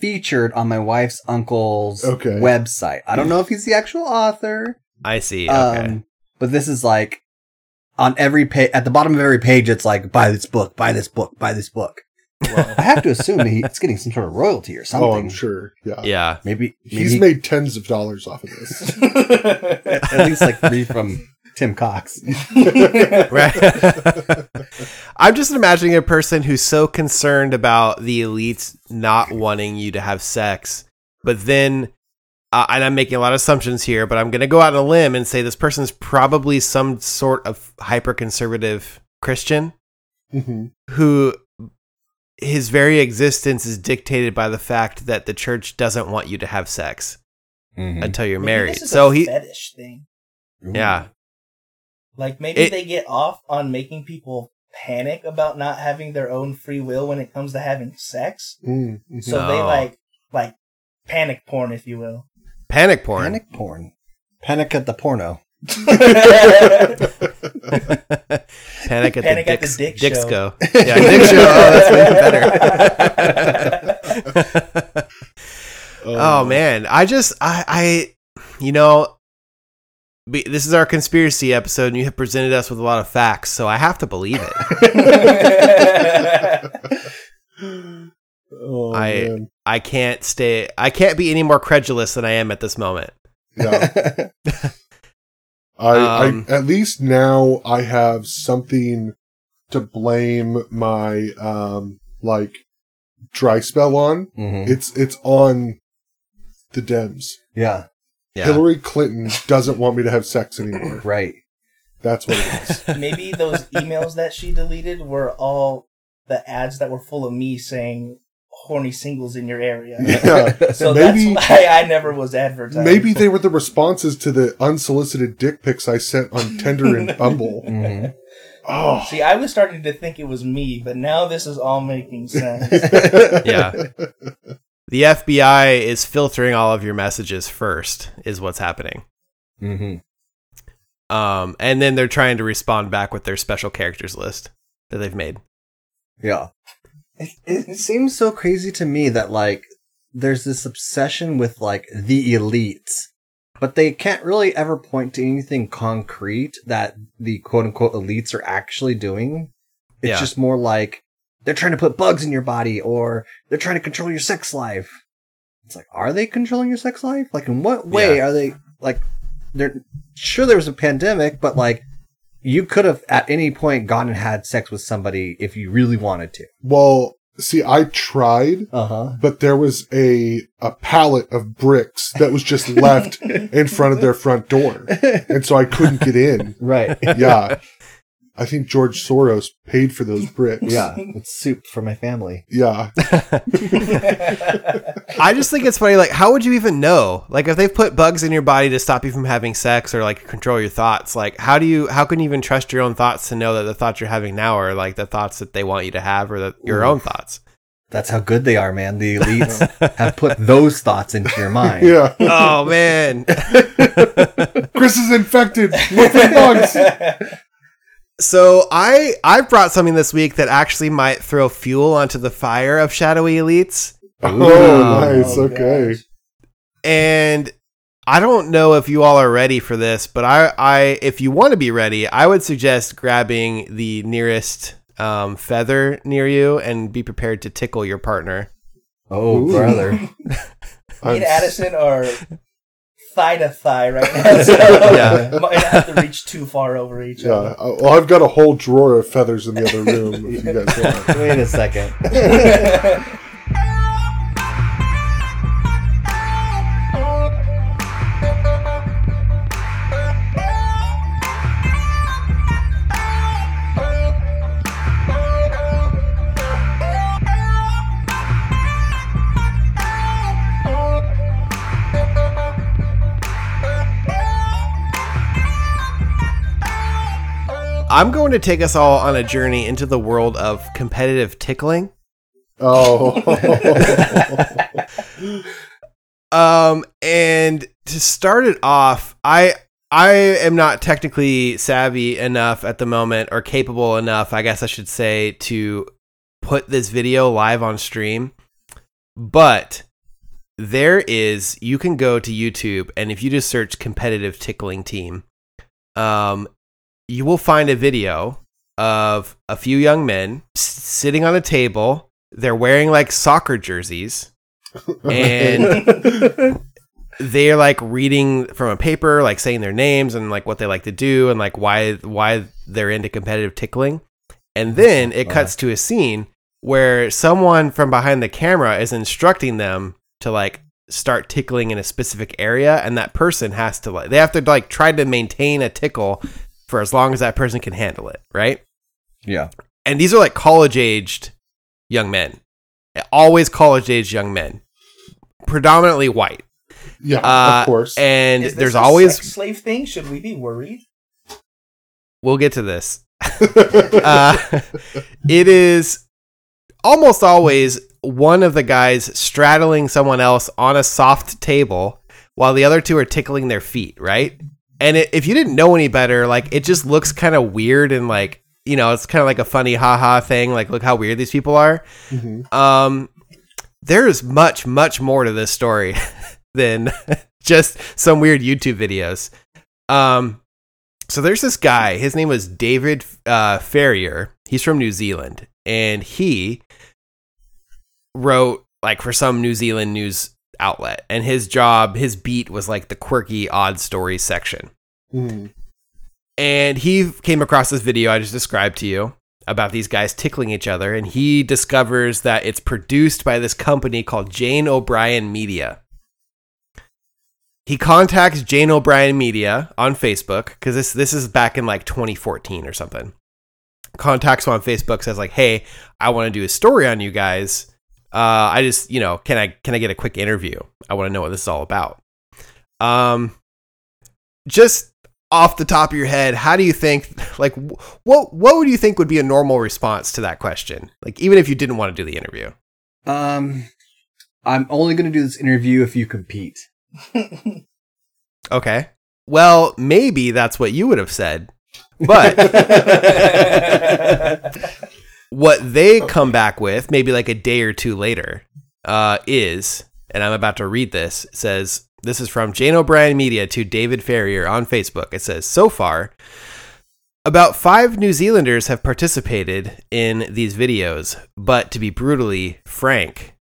featured on my wife's uncle's Okay. website. I don't know if he's the actual author. I see. Okay. Um, but this is like on every page, at the bottom of every page, it's like, buy this book, buy this book, buy this book. I have to assume that he's getting some sort of royalty or something. Oh, I'm sure. Yeah. yeah. Maybe, maybe He's made tens of dollars off of this. at least like three from Tim Cox. Right. I'm just imagining a person who's so concerned about the elites not wanting you to have sex, but then, uh, and I'm making a lot of assumptions here, but I'm going to go out on a limb and say this person's probably some sort of hyper conservative Christian Mhm. who his very existence is dictated by the fact that the church doesn't want you to have sex until you're Maybe married. This is So a he, fetish thing. yeah, Like maybe It- they get off on making people panic about not having their own free will when it comes to having sex. Mm, mhm. So they like like panic porn, if you will. panic porn. Panic porn. Panic at the porno. Panic at Panic the at the Dix, Dick Dixco. Yeah, Dick show. Oh, that's way better. Oh man, I just I I you know we- this is our conspiracy episode and you have presented us with a lot of facts, so I have to believe it. Oh, I- man. I can't stay I can't be any more credulous than I am at this moment. Yeah. I, Um, I at least now I have something to blame my um like dry spell on. Mhm. It's it's on the Dems. Yeah, Yeah. Hillary Clinton doesn't want me to have sex anymore. right. That's what it is. Maybe those emails that she deleted were all the ads that were full of me saying horny singles in your area. Yeah. So Maybe- that's why I never was advertised. Maybe they were the responses to the unsolicited dick pics I sent on Tinder and Bumble. Mhm. Oh. See, I was starting to think it was me, but now this is all making sense. Yeah. The FBI is filtering all of your messages first is what's happening. Mhm. Um and then they're trying to respond back with their special characters list that they've made. Yeah. It, it seems so crazy to me that like there's this obsession with like the elites, but they can't really ever point to anything concrete that the quote unquote elites are actually doing. It's Yeah. just more like they're trying to put bugs in your body or they're trying to control your sex life. It's like, are they controlling your sex life? Like, in what way Yeah. are they like? They're sure there was a pandemic, but like, you could have at any point gone and had sex with somebody if you really wanted to. Well, see, I tried, Uh huh. but there was a a pallet of bricks that was just left in front of their front door, and so I couldn't get in. Right. Yeah, I think George Soros paid for those bricks. yeah. It's soup for my family. yeah. I just think it's funny. Like, how would you even know? Like, if they've put bugs in your body to stop you from having sex or like control your thoughts, like, how do you? How can you even trust your own thoughts to know that the thoughts you're having now are like the thoughts that they want you to have or the, your own thoughts? That's how good they are, man. The elites have put those thoughts into your mind. Yeah. Oh man. Chris is infected. Look for bugs. So I I brought something this week that actually might throw fuel onto the fire of shadowy elites. Oh, nice. Oh, okay. gosh. And I don't know if you all are ready for this, but I, I if you want to be ready, I would suggest grabbing the nearest um, feather near you and be prepared to tickle your partner. Oh, Ooh. brother. Me I'm and Addison are thigh to thigh right now, so Yeah. might not have to reach too far over each Yeah. other. uh, Well, I've got a whole drawer of feathers in the other room. If you guys want. Wait a second. I'm going to take us all on a journey into the world of competitive tickling. Oh. Um, and to start it off, I I am not technically savvy enough at the moment, or capable enough, I guess I should say, to put this video live on stream. But there is, you can go to YouTube, and if you just search competitive tickling team, um, you will find a video of a few young men s- sitting on a table. They're wearing like soccer jerseys and they're like reading from a paper, like saying their names and like what they like to do and like why why they're into competitive tickling. And then it cuts to a scene where someone from behind the camera is instructing them to like start tickling in a specific area and that person has to like they have to like try to maintain a tickle for as long as that person can handle it, right? Yeah. and these are like college aged young men always college aged young men predominantly white yeah, uh, of course. and Is this there's a always sex slave thing. Should we be worried? we'll get to this uh, it is almost always one of the guys straddling someone else on a soft table while the other two are tickling their feet right and it, if you didn't know any better like it just looks kind of weird and like you know it's kind of like a funny haha thing like look how weird these people are Mhm. Um, there's much, much more to this story than just some weird YouTube videos. Um, so there's this guy. His name was David uh, Farrier. He's from New Zealand, and he wrote like for some New Zealand news outlet. And his job, his beat was like the quirky, odd stories section. Mm. And he came across this video I just described to you about these guys tickling each other. And he discovers that it's produced by this company called Jane O'Brien Media. He contacts Jane O'Brien Media on Facebook because this this is back in like 2014 or something. Contacts him on Facebook, says like, "Hey, I want to do a story on you guys. Uh, I just, you know, can I can I get a quick interview? I want to know what this is all about." Um, just off the top of your head, how do you think like what what would you think would be a normal response to that question? Like even if you didn't want to do the interview. Um, I'm only going to do this interview if you compete. Okay. Well, maybe that's what you would have said. But what they come back with, maybe like a day or two later, uh, is, and I'm about to read this, says, this is from Jane O'Brien Media to David Farrier on Facebook. It says, so far, about five New Zealanders have participated in these videos, but to be brutally frank,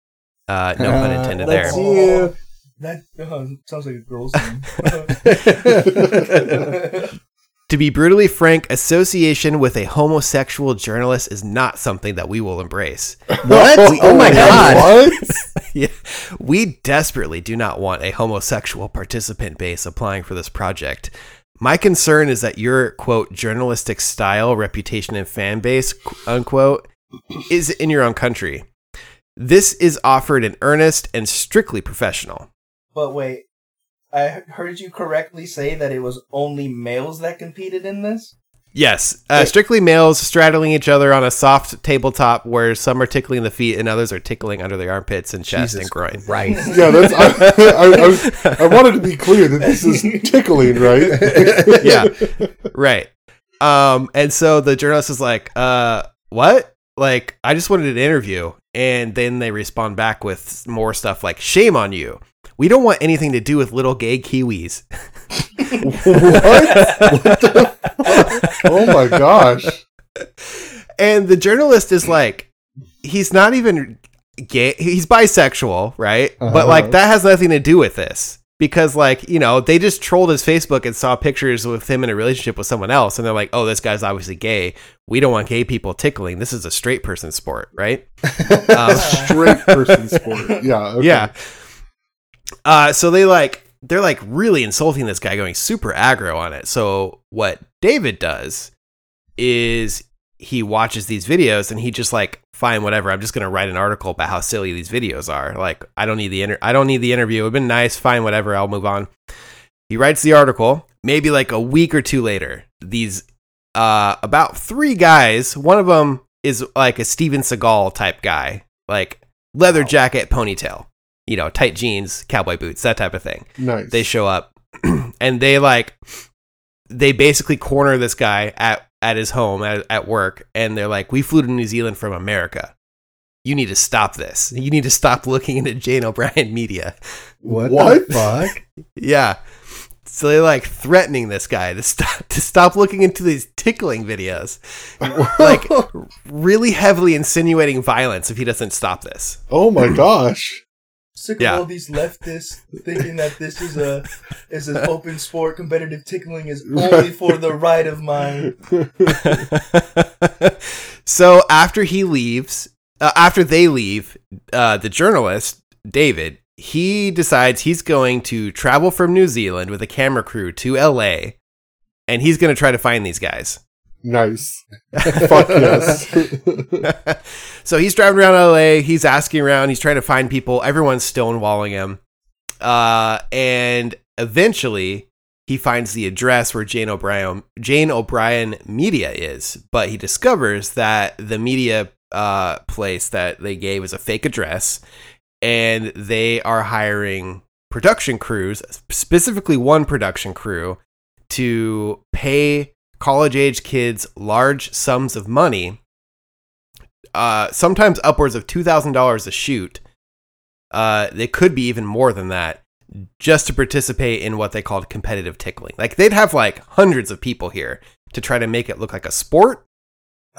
uh, no pun intended there. That's you. That uh, sounds like a girl's name. To be brutally frank, association with a homosexual journalist is not something that we will embrace. What? oh my god. What? yeah, we desperately do not want a homosexual participant base applying for this project. My concern is that your quote journalistic style, reputation, and fan base unquote is in your own country. This is offered in earnest and strictly professional. but wait, I heard you correctly say that it was only males that competed in this. Yes, uh, Wait. strictly males straddling each other on a soft tabletop where some are tickling the feet and others are tickling under the armpits and chest Jesus and groin. Right. Yeah, that's. I, I, I, I wanted to be clear that this is tickling, right? yeah, right. Um, and so the journalist is like, uh, what? Like, I just wanted an interview. And then they respond back with more stuff like, shame on you. We don't want anything to do with little gay Kiwis. what? What the fuck? Oh my gosh! And the journalist is like, he's not even gay. He's bisexual, right? But Uh-huh. like, that has nothing to do with this. Because, like, you know, they just trolled his Facebook and saw pictures with him in a relationship with someone else. And they're like, oh, this guy's obviously gay. We don't want gay people tickling. This is a straight person sport, right? Um, Straight person sport. Yeah. okay. Yeah. Uh, so they like they're like really insulting this guy, going super aggro on it. So what David does is he watches these videos and he just like fine whatever. I'm just going to write an article about how silly these videos are. Like i don't need the inter- i don't need the interview. It would have been nice. Fine whatever. I'll move on. He writes the article. Maybe like a week or two later these uh about three guys one of them is like a steven seagal type guy like leather jacket ponytail you know tight jeans cowboy boots that type of thing Nice. they show up and they like they basically corner this guy at at his home at, at work and they're like we flew to new zealand from america you need to stop this you need to stop looking into jane o'brien media What, What? the fuck? yeah so they're like threatening this guy to stop to stop looking into these tickling videos like really heavily insinuating violence if he doesn't stop this oh my gosh. Sick Yeah. of all these leftists thinking that this is a is an open sport. Competitive tickling is only for the right of mind. so after he leaves, uh, after they leave, uh, the journalist David he decides he's going to travel from New Zealand with a camera crew to L.A. and he's going to try to find these guys. Nice. Fuck yes. so he's driving around LA. He's asking around. He's trying to find people. Everyone's stonewalling him. Uh, and eventually, he finds the address where Jane O'Brien Jane O'Brien Media is. But he discovers that the media uh, place that they gave is a fake address, and they are hiring production crews, specifically one production crew, to pay college age kids large sums of money uh, sometimes upwards of two thousand dollars a shoot Uh, it could be even more than that, just to participate in what they called competitive tickling. Like they'd have like hundreds of people here to try to make it look like a sport,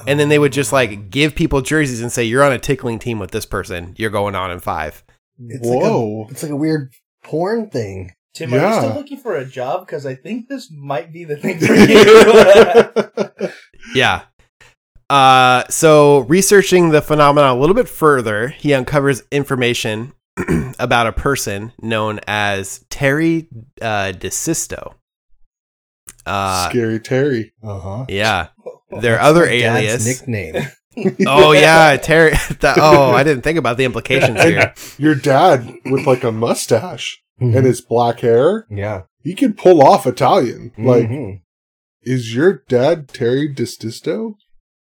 and then they would just like give people jerseys and say, "You're on a tickling team with this person. You're going on in five. It's like a- Whoa. It's like a weird porn thing. Tim, are you still looking for a job? Because I think this might be the thing for you. Yeah. Uh, so researching the phenomenon a little bit further, he uncovers information about a person known as Terry uh, DiSisto. Uh, Scary Terry. Uh huh. yeah. Their other Dad's alias. nickname. oh yeah, Terry. that- oh, I didn't think about the implications here. Your dad with like a mustache and his black hair. yeah. He can pull off Italian. Like, Mhm. is your dad Terry Dististo?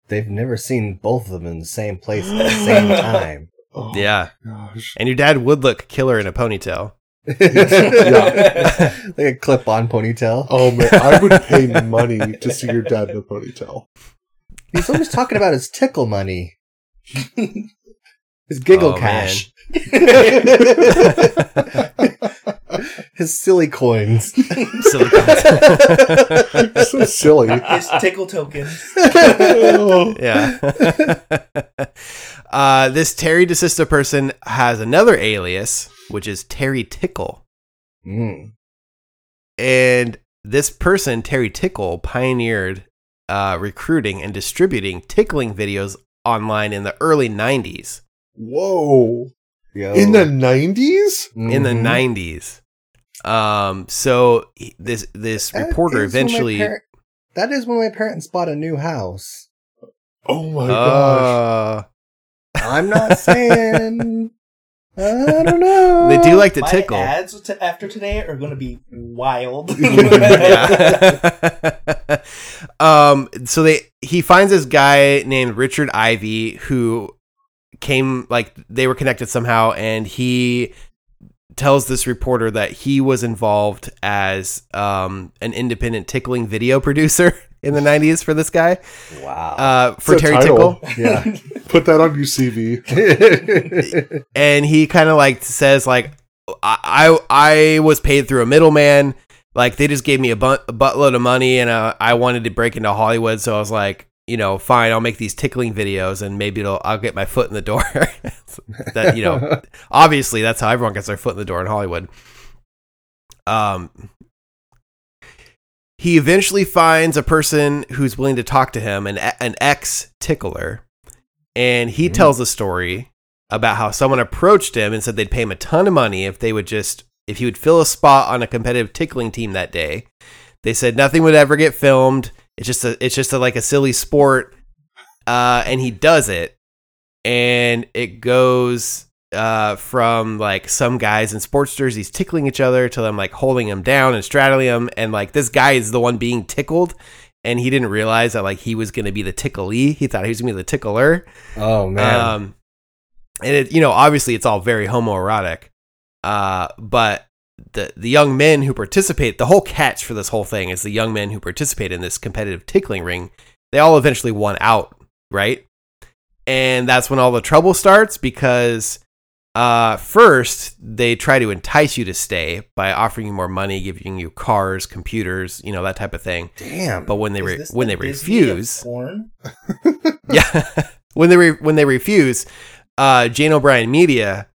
they've never seen both of them in the same place at the same time. Oh, Yeah, Gosh. and your dad would look killer in a ponytail. yeah. like a clip-on ponytail. Oh man, I would pay money to see your dad in a ponytail. He's always talking about his tickle money. His giggle Oh, cash. his silly coins. Silicone. so silly. His tickle tokens. Yeah. uh, this Terry DiSisto person has another alias, which is Terry Tickle. Mm. And this person, Terry Tickle, pioneered uh, recruiting and distributing tickling videos online in the early 90s. Whoa. Yo. In the 90s? In the Mhm. 90s. Um, so this this That reporter is when my eventually. par- that is when my parents bought a new house. Oh my gosh. Uh, I'm not saying. I don't know. they do like to My tickle. ads to, after today are going to be wild. um. So they he finds this guy named Richard Ivey who came like they were connected somehow, and he tells this reporter that he was involved as um an independent tickling video producer in the 90s for this guy Wow. uh for It's Terry title. Tickle yeah. Put that on your CV. and he kind of like says like I, I I was paid through a middleman. Like they just gave me a, bu- a buttload of money, and uh, I wanted to break into Hollywood. So I was like, you know, fine, I'll make these tickling videos, and maybe it'll I'll get my foot in the door. that you know, obviously that's how everyone gets their foot in the door in Hollywood. Um, he eventually finds a person who's willing to talk to him, an an ex tickler, and he Mhm. tells a story about how someone approached him and said they'd pay him a ton of money if they would just if he would fill a spot on a competitive tickling team that day. They said nothing would ever get filmed. It's just a it's just a, like a silly sport, uh, and he does it, and it goes uh, from like some guys in sports jerseys tickling each other to them like holding him down and straddling him, and like this guy is the one being tickled. And he didn't realize that like he was going to be the ticklee. He thought he was going to be the tickler. oh man. Um, and it, you know, obviously, it's all very homoerotic. Uh, but the the young men who participate, the whole catch for this whole thing is the young men who participate in this competitive tickling ring. They all eventually won out, right? And that's when all the trouble starts because uh, first they try to entice you to stay by offering you more money, giving you cars, computers, you know that type of thing. Damn. But when they re- when the they refuse, yeah. when they re- when they refuse, uh, Jane O'Brien Media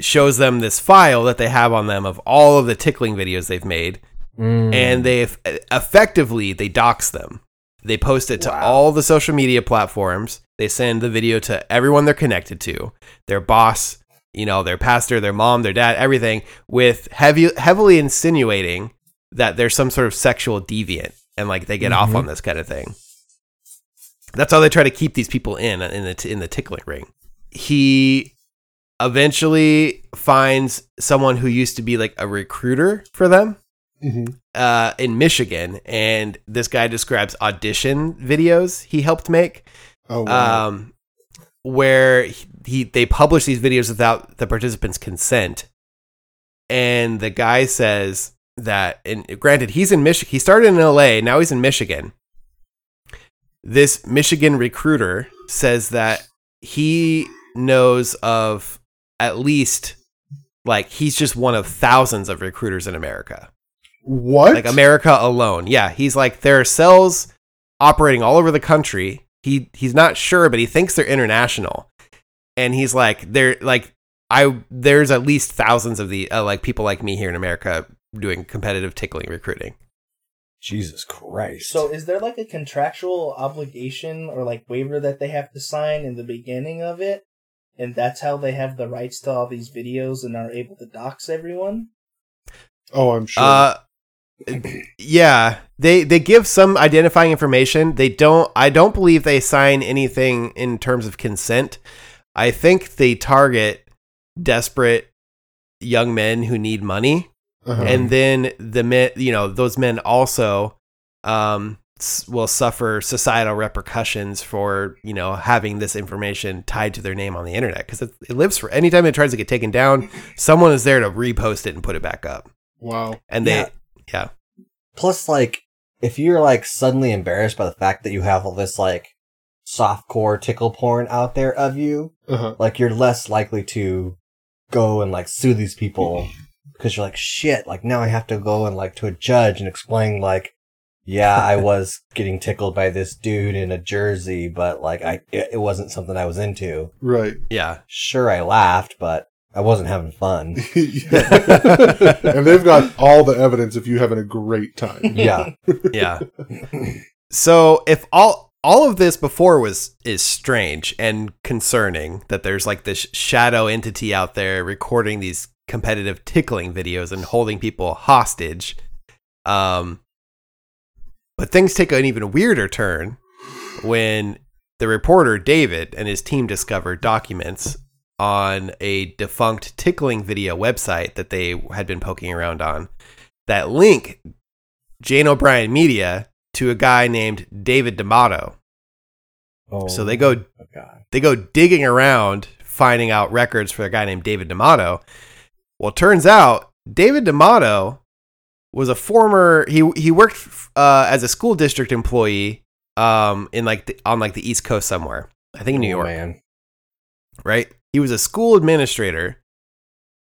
shows them this file that they have on them of all of the tickling videos they've made, Mm. and they effectively they dox them. They post it to Wow. all the social media platforms. They send the video to everyone they're connected to, their boss, you know, their pastor, their mom, their dad, everything, with heavy heavily insinuating that there's some sort of sexual deviant, and like they get off Mhm. on this kind of thing. That's how they try to keep these people in in the in the tickling ring. He eventually finds someone who used to be like a recruiter for them Mhm. uh, in Michigan, and this guy describes audition videos he helped make, Oh, wow. um, where he, he they publish these videos without the participants' consent, and the guy says that, and granted, he's in Michigan. He started in L.A. Now he's in Michigan. This Michigan recruiter says that he knows of at least like he's just one of thousands of recruiters in America. What? Like America alone. Yeah, he's like there are cells operating all over the country. He he's not sure, but he thinks they're international. And he's like they're like I there's at least thousands of the uh, like people like me here in America doing competitive tickling recruiting. Jesus Christ. So is there like a contractual obligation or like waiver that they have to sign in the beginning of it? And that's how they have the rights to all these videos and are able to dox everyone? oh, I'm sure. Uh yeah, they they give some identifying information. They don't I don't believe they sign anything in terms of consent. I think they target desperate young men who need money Uh-huh. and then the men you know those men also um s- will suffer societal repercussions for you know having this information tied to their name on the internet because it, it lives for anytime it tries to get taken down someone is there to repost it and put it back up wow. and they Yeah. yeah Plus, like, if you're like suddenly embarrassed by the fact that you have all this like softcore tickle porn out there of you, Uh-huh. like you're less likely to go and like sue these people because you're like shit. Like now I have to go and like to a judge and explain like, yeah, I was getting tickled by this dude in a jersey, but like I it, it wasn't something I was into. Right. yeah Sure, I laughed, but I wasn't having fun. and they've got all the evidence if you having a great time. Yeah. yeah so if all all of this before was is strange and concerning that there's like this shadow entity out there recording these competitive tickling videos and holding people hostage um but things take an even weirder turn when the reporter David and his team discover documents on a defunct tickling video website that they had been poking around on that link Jane O'Brien Media to a guy named David D'Amato. Oh, So they oh go oh they go digging around finding out records for a guy named David D'Amato. Well, turns out David D'Amato was a former he he worked uh, as a school district employee um in like the, on like the East Coast somewhere. I think in New Oh, York, man. right? He was a school administrator.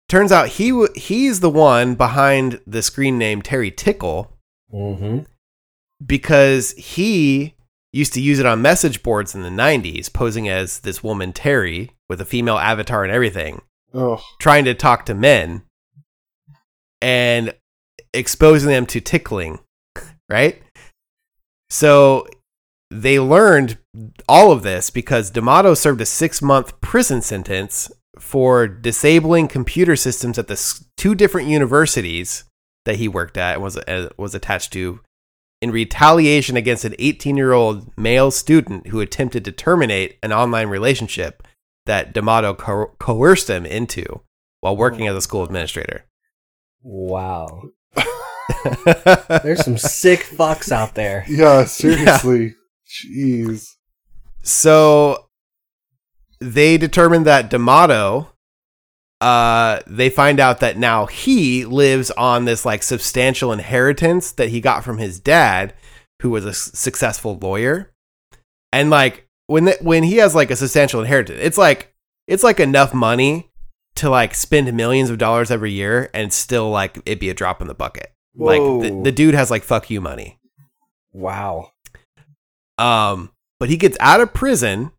Turns out he w- he's the one behind the screen name Terry Tickle Mm-hmm. because he used to use it on message boards in the 90s, posing as this woman, Terry, with a female avatar and everything, Oh, trying to talk to men and exposing them to tickling, right? So they learned all of this because D'Amato served a six month prison sentence for disabling computer systems at the two different universities that he worked at and was uh, was attached to in retaliation against an 18 year old male student who attempted to terminate an online relationship that D'Amato co- coerced him into while working as a school administrator. Wow. There's some sick fucks out there. yeah, seriously. Jeez. so they determined that D'Amato, uh, they find out that now he lives on this like substantial inheritance that he got from his dad, who was a s- successful lawyer, and like when the, when he has like a substantial inheritance, it's like it's like enough money to like spend millions of dollars every year and still like it'd be a drop in the bucket. Like the, the dude has like fuck you money. Wow. Um, but he gets out of prison.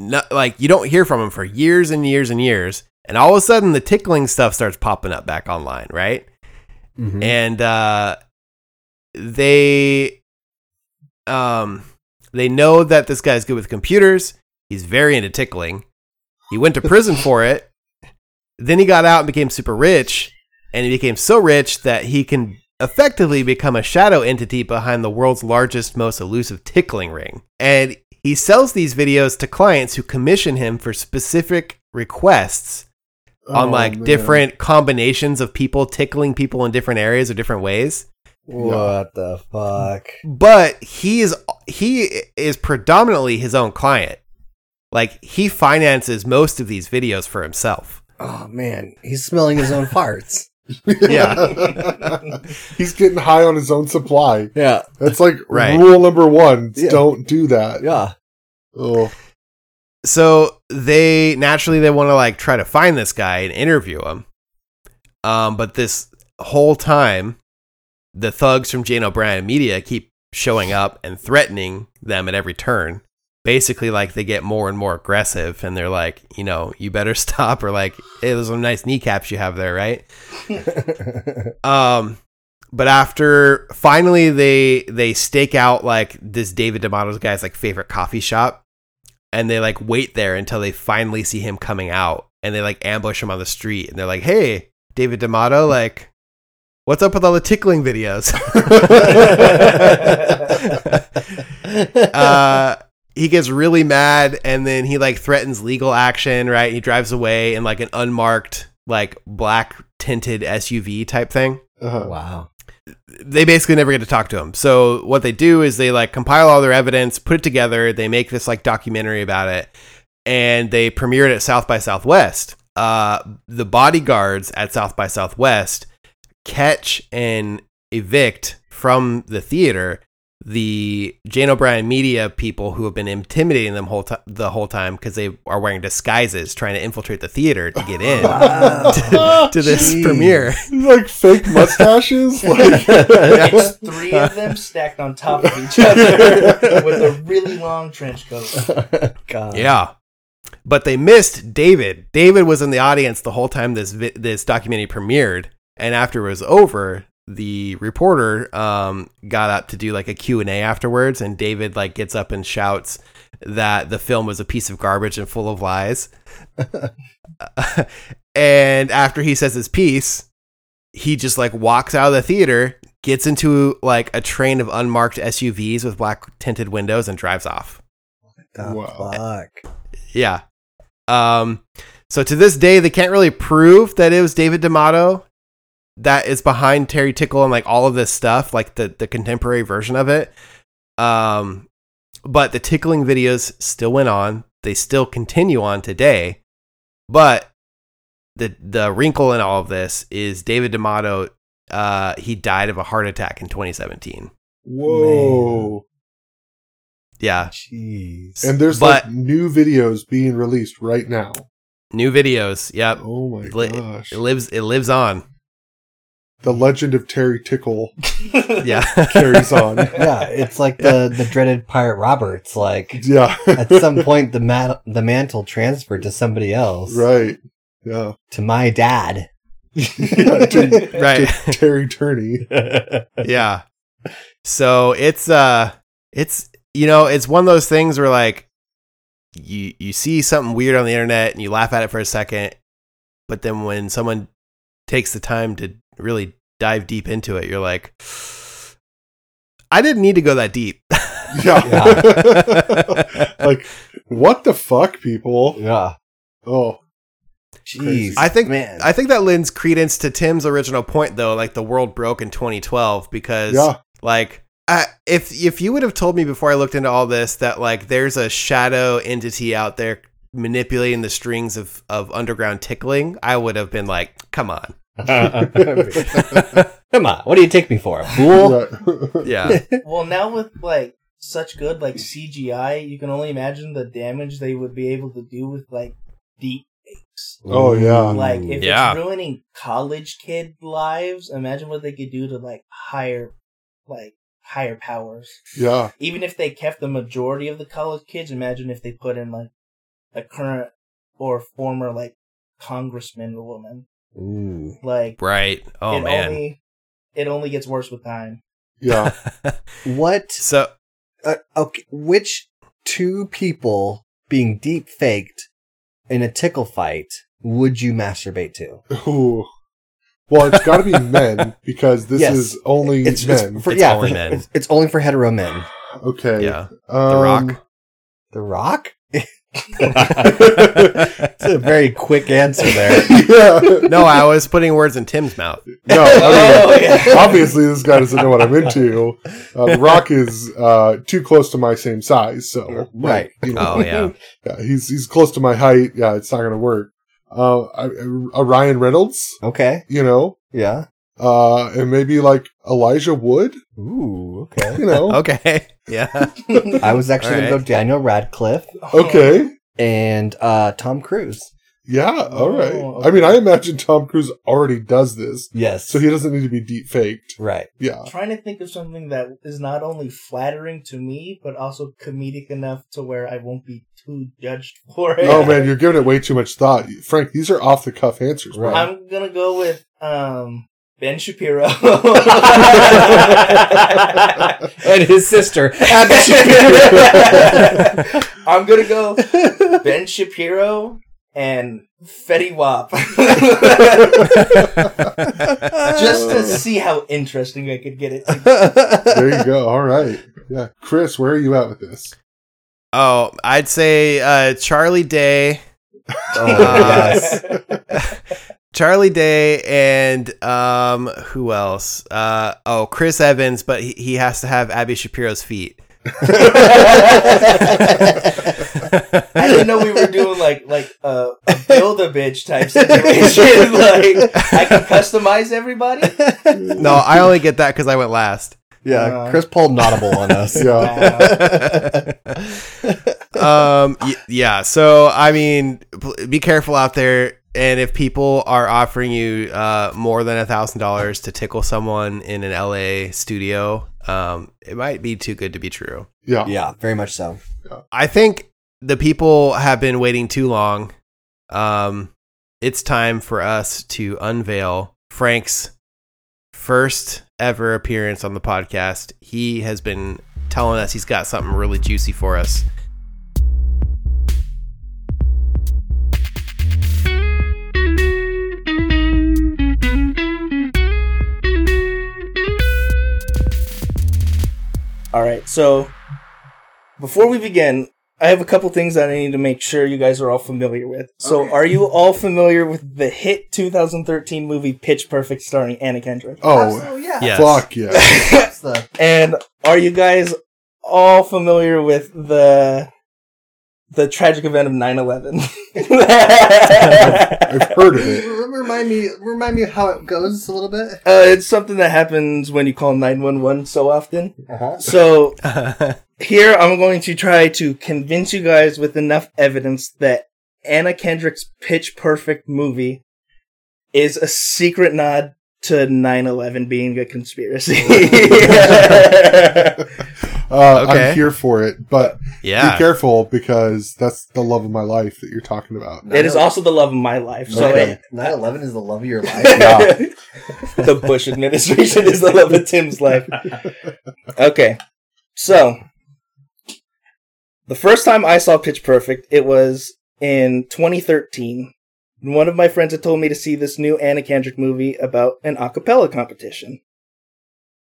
Not, like you don't hear from him for years and years and years, and all of a sudden the tickling stuff starts popping up back online, right? Mhm. And uh, they, um, they know that this guy's good with computers. He's very into tickling. He went to prison for it. Then he got out and became super rich, and he became so rich that he can effectively become a shadow entity behind the world's largest, most elusive tickling ring. And he sells these videos to clients who commission him for specific requests on Oh, like man. different combinations of people tickling people in different areas or different ways. What the fuck? But he is he is predominantly his own client. Like he finances most of these videos for himself. Oh man, he's smelling his own farts. Yeah. He's getting high on his own supply. Yeah, That's like Right. rule number one. Yeah. Don't do that. yeah. Oh, so they naturally they want to like try to find this guy and interview him. Um, but this whole time, the thugs from Jane O'Brien Media keep showing up and threatening them at every turn. Basically, like they get more and more aggressive, and they're like, you know, you better stop, or like, hey, those are nice kneecaps you have there, right? Um, but after finally they they stake out like this David D'Amato's guy's like favorite coffee shop, and they like wait there until they finally see him coming out, and they like ambush him on the street, and they're like, "Hey, David D'Amato, like, what's up with all the tickling videos?" uh, he gets really mad, and then he like threatens legal action. Right, he drives away in like an unmarked like black tinted SUV type thing Uh-huh. wow. they basically never get to talk to him. So what they do is they like compile all their evidence, put it together, they make this like documentary about it, and they premiered it at South by Southwest. Uh, the bodyguards at South by Southwest catch and evict from the theater the Jane O'Brien media people who have been intimidating them whole ti the whole time because they are wearing disguises trying to infiltrate the theater to get in to, to this Jeez. premiere. like fake mustaches. like, It's three of them stacked on top of each other with a really long trench coat. God. Yeah. But they missed David. David was in the audience the whole time this vi- this documentary premiered, and after it was over, the reporter um, got up to do like a Q&A afterwards and David like gets up and shouts that the film was a piece of garbage and full of lies. and after he says his piece, he just like walks out of the theater, gets into like a train of unmarked SUVs with black tinted windows and drives off. The Wow. fuck. Yeah. Um, so to this day, they can't really prove that it was David D'Amato that is behind Terry Tickle and like all of this stuff, like the the contemporary version of it. Um, but the tickling videos still went on. They still continue on today. But the the wrinkle in all of this is David D'Amato. Uh, he died of a heart attack in 2017. Whoa. Yeah, Jeez. And there's But- like new videos being released right now. new videos. Yep, Oh my gosh. it lives. It lives on. The legend of Terry Tickle Yeah, carries on. yeah, it's like the the dreaded pirate Roberts. Like Yeah. at some point, the mat the mantle transferred to somebody else. right. Yeah. To my dad. yeah to, right. to Terry Turney. yeah. So it's uh it's you know, it's one of those things where like you you see something weird on the internet and you laugh at it for a second, but then when someone takes the time to really dive deep into it, you're like I didn't need to go that deep. Yeah. like, what the fuck, people? Yeah. Oh, Jeez. I think man. I think that lends credence to Tim's original point though, like the world broke in 2012 because yeah. Like, I, if if you would have told me before I looked into all this that like there's a shadow entity out there manipulating the strings of of underground tickling, I would have been like, come on. Come on, what do you take me for? A fool? Yeah. Yeah. well, now with like such good like CGI, you can only imagine the damage they would be able to do with like deep fakes. Oh, yeah. Like if Yeah. it's ruining college kid lives, imagine what they could do to like higher, like higher powers. yeah. Even if they kept the majority of the college kids, imagine if they put in like a current or former like congressman or woman. Ooh. Like Right. Oh it man. only it only gets worse with time. Yeah. What? so Uh, okay, which two people being deep faked in a tickle fight would you masturbate to? Ooh. Well, it's got to be men because this Yes. is only It's, men. it's for It's yeah, only for- men. It's, it's only for hetero men. okay. yeah. Um, The Rock. The Rock. It's a very quick answer there. yeah. No, I was putting words in Tim's mouth. No, I mean, Oh, yeah. obviously this guy doesn't know what I'm into. Uh, the Rock is uh, too close to my same size, so Right. you know, Oh yeah. yeah, he's he's close to my height. Yeah, it's not gonna work. Uh, I, uh, Ryan Reynolds, Okay. you know, Yeah. Uh, and maybe like Elijah Wood, Ooh. Okay. you know. Okay. Yeah. I was actually All going to go Daniel Radcliffe. Okay, and uh, Tom Cruise. Yeah, all right. Oh, I mean, I imagine Tom Cruise already does this, Yes. so he doesn't need to be deep faked. right. Yeah. trying to think of something that is not only flattering to me, but also comedic enough to where I won't be too judged for it. Oh man, you're giving it way too much thought, Frank. These are off the cuff answers, Right. right? I'm gonna go with um Ben Shapiro. and his sister. I'm gonna go Ben Shapiro and Fetty Wap. Just to see how interesting I could get it. there you go. All right. Yeah, Chris, where are you at with this? Oh, I'd say uh, Charlie Day. Oh, Uh, yes. Charlie Day and um who else? Uh oh, Chris Evans, but he, he has to have Abby Shapiro's feet. I didn't know we were doing like like a, a build a bitch type situation. like I can customize everybody. no, I only get that because I went last. yeah, Uh, Chris pulled Notable on us. Yeah. Wow. um y- yeah so i mean pl- be careful out there and if people are offering you uh more than a thousand dollars to tickle someone in an la studio um it might be too good to be true Yeah. Yeah, very much so. i think the people have been waiting too long um it's time for us to unveil frank's first ever appearance on the podcast he has been telling us he's got something really juicy for us All right, so before we begin, I have a couple things that I need to make sure you guys are all familiar with. So, are you all familiar with the hit 2013 movie Pitch Perfect starring Anna Kendrick? Oh, yeah. Yes. fuck yeah. And are you guys all familiar with the the tragic event of 9/11? I've heard of it. remind me remind me how it goes a little bit. Uh, it's something that happens when you call 911 so often. Uh-huh. So here I'm going to try to convince you guys with enough evidence that Anna Kendrick's Pitch Perfect movie is a secret nod to 9/11 being a conspiracy. Uh, Okay. I'm here for it, but yeah be careful because that's the love of my life that you're talking about. it is also the love of my life. So okay. 9-11 is the love of your life. Yeah. the Bush administration is the love of Tim's life. Okay, so the first time I saw Pitch Perfect, it was in 2013. One of my friends had told me to see this new Anna Kendrick movie about an a cappella competition.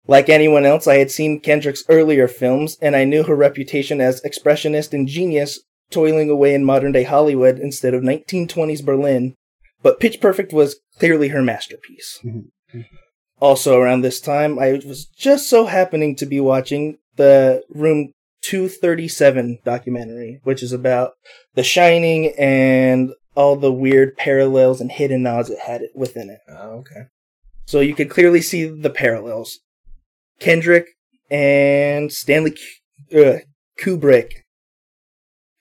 Like anyone else, I had seen Kendrick's earlier films, and I knew her reputation as expressionist and genius toiling away in modern day Hollywood instead of 1920s Berlin. But Pitch Perfect was clearly her masterpiece. Mm-hmm. Also, around this time, I was just so happening to be watching the Room 237 documentary, which is about The Shining and all the weird parallels and hidden nods it had within it. Oh, okay. So you could clearly see the parallels. Kendrick and Stanley Ku- uh, Kubrick.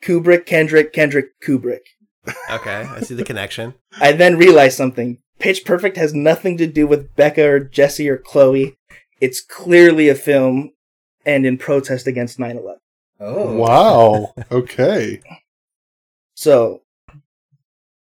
Kubrick, Kendrick, Kendrick, Kubrick. okay i see the connection I then realized something. Pitch Perfect has nothing to do with Becca or Jesse or Chloe. It's clearly a film and in protest against 9 11. Oh. Wow. Okay. So,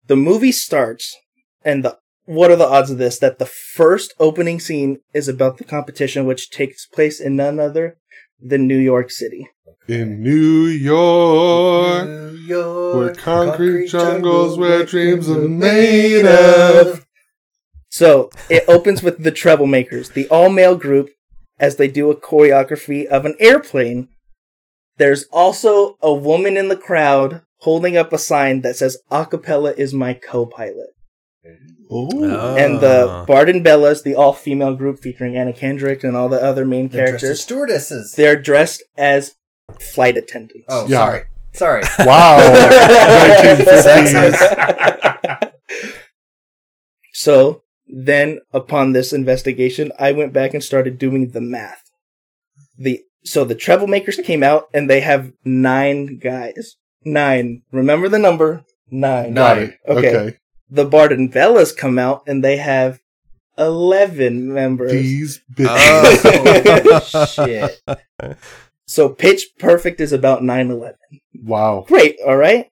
the movie starts, and the what are the odds of this? That the first opening scene is about the competition, which takes place in none other than New York City. In New York, New York, where concrete jungles where dreams are made of. So it opens with the Treblemakers, the all male group, as they do a choreography of an airplane. There's also a woman in the crowd holding up a sign that says "Acapella is my co-pilot," Ooh. and the ah. Barden Bellas, the all female group featuring Anna Kendrick and all the other main They're dressed as characters, stewardesses. they're dressed as flight attendants. Oh, Yeah. sorry. Sorry. Wow. 1950s. So then, upon this investigation, I went back and started doing the math. The so the Treblemakers came out and they have nine guys. nine. Remember the number nine. Got it. Okay. Okay. The Barden Bellas come out and they have 11 members. These bitches. Oh. Shit. So Pitch Perfect is about 9 11. Wow. Great, alright?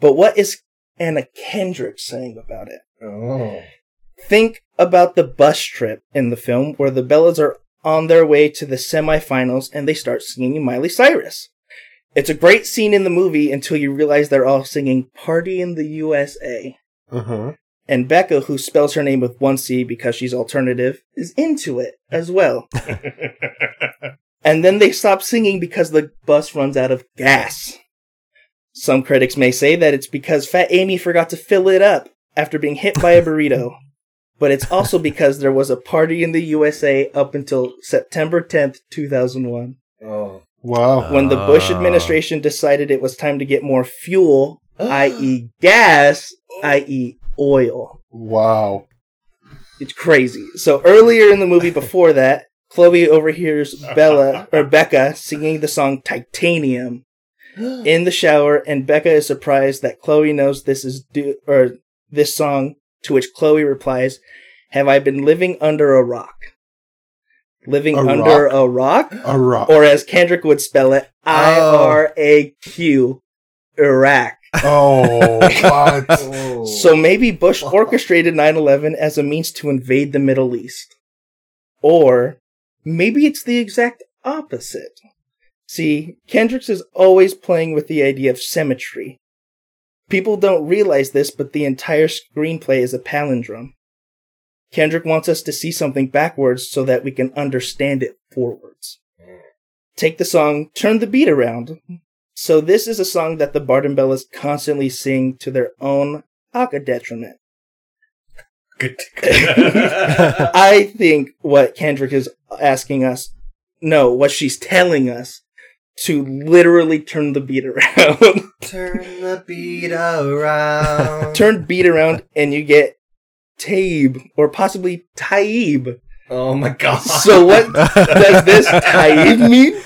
But what is Anna Kendrick saying about it? Oh. Think about the bus trip in the film where the Bellas are on their way to the semifinals and they start singing Miley Cyrus. It's a great scene in the movie until you realize they're all singing Party in the USA. Uh huh. And Becca, who spells her name with one C because she's alternative, is into it as well. and then they stop singing because the bus runs out of gas. Some critics may say that it's because Fat Amy forgot to fill it up after being hit by a burrito. but it's also because there was a party in the USA up until September 10th, 2001, Oh. Wow. when the Bush administration decided it was time to get more fuel, i.e., gas, i.e., oil. Wow. It's crazy. So earlier in the movie before that, Chloe overhears Bella or Becca singing the song Titanium in the shower, and Becca is surprised that Chloe knows this is do or this song, to which Chloe replies, Have I been living under a rock? Living A under rock? a rock? A rock. Or as Kendrick would spell it, oh. I R A Q Iraq. Oh, what? Oh. So maybe Bush orchestrated 9 11 as a means to invade the Middle East. Or maybe it's the exact opposite. See, Kendricks is always playing with the idea of symmetry. People don't realize this, but the entire screenplay is a palindrome. Kendrick wants us to see something backwards so that we can understand it forwards. Mm. Take the song Turn the Beat Around. So this is a song that the Barden Bellas constantly sing to their own aka detriment. Good. I think what Kendrick is asking us, no, what she's telling us, to literally turn the beat around. Turn the beat around. turn beat around and you get Taeb or possibly Taeb. Oh my god. So what does this Taeb mean?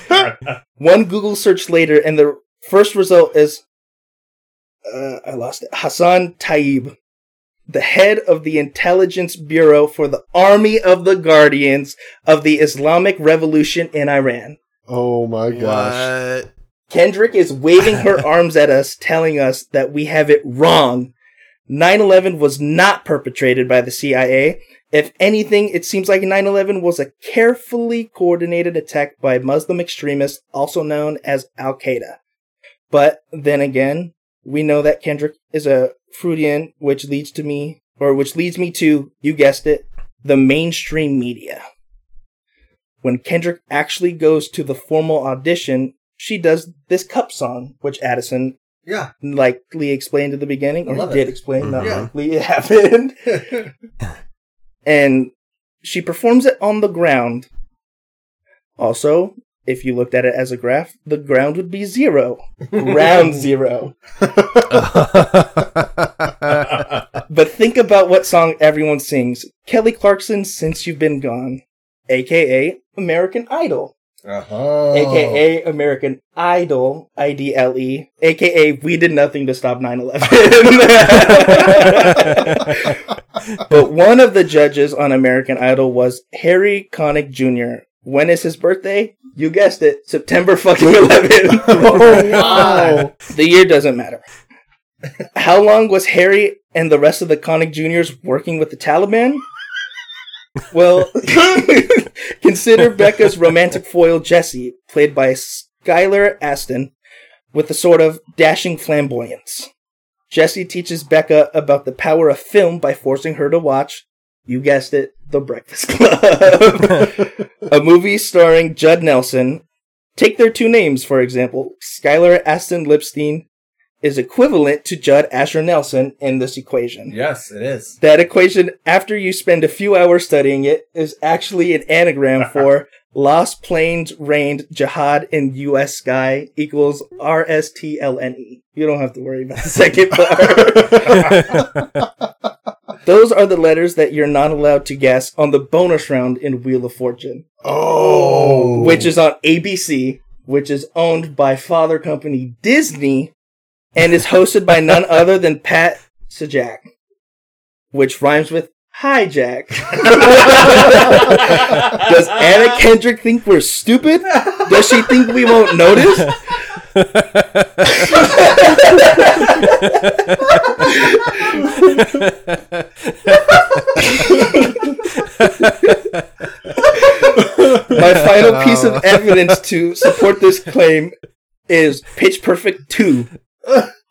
One Google search later and the first result is uh, I lost it. Hassan Taeb, the head of the intelligence bureau for the Army of the Guardians of the Islamic Revolution in Iran. Oh my gosh. What? Kendrick is waving her arms at us, telling us that we have it wrong. 9 11 was not perpetrated by the CIA. If anything, it seems like 9 11 was a carefully coordinated attack by Muslim extremists, also known as Al Qaeda. But then again, we know that Kendrick is a Freudian, which leads to me, or which leads me to, you guessed it, the mainstream media. When Kendrick actually goes to the formal audition, she does this cup song, which Addison yeah. likely explained at the beginning, or did it. explain, not Yeah. likely it happened. and she performs it on the ground. Also, if you looked at it as a graph, the ground would be zero. Ground zero. But think about what song everyone sings. Kelly Clarkson, Since You've Been Gone. AKA American Idol. uh-huh. AKA American Idol, I-D-L-E. AKA We Did Nothing to Stop 9-11. but one of the judges on American Idol was Harry Connick Jr. When is his birthday? You guessed it, September fucking 11th. Oh, wow. The year doesn't matter. How long was Harry and the rest of the Connick Juniors working with the Taliban? Well, consider Becca's romantic foil Jessie, played by Skylar Astin, with a sort of dashing flamboyance. Jessie teaches Becca about the power of film by forcing her to watch, you guessed it, The Breakfast Club, a movie starring Judd Nelson. Take their two names, for example. Skylar Astin Lipstein is equivalent to Judd Asher Nelson in this equation. Yes, it is. That equation, after you spend a few hours studying it, is actually an anagram for Lost Planes Rained Jihad in U.S. Sky equals R-S-T-L-N-E. You don't have to worry about the second part. Those are the letters that you're not allowed to guess on the bonus round in Wheel of Fortune, Oh. which is on ABC, which is owned by father company Disney, and is hosted by none other than Pat Sajak, which rhymes with hijack. Does Anna Kendrick think we're stupid? Does she think we won't notice? My final uh, piece of evidence to support this claim is Pitch Perfect 2.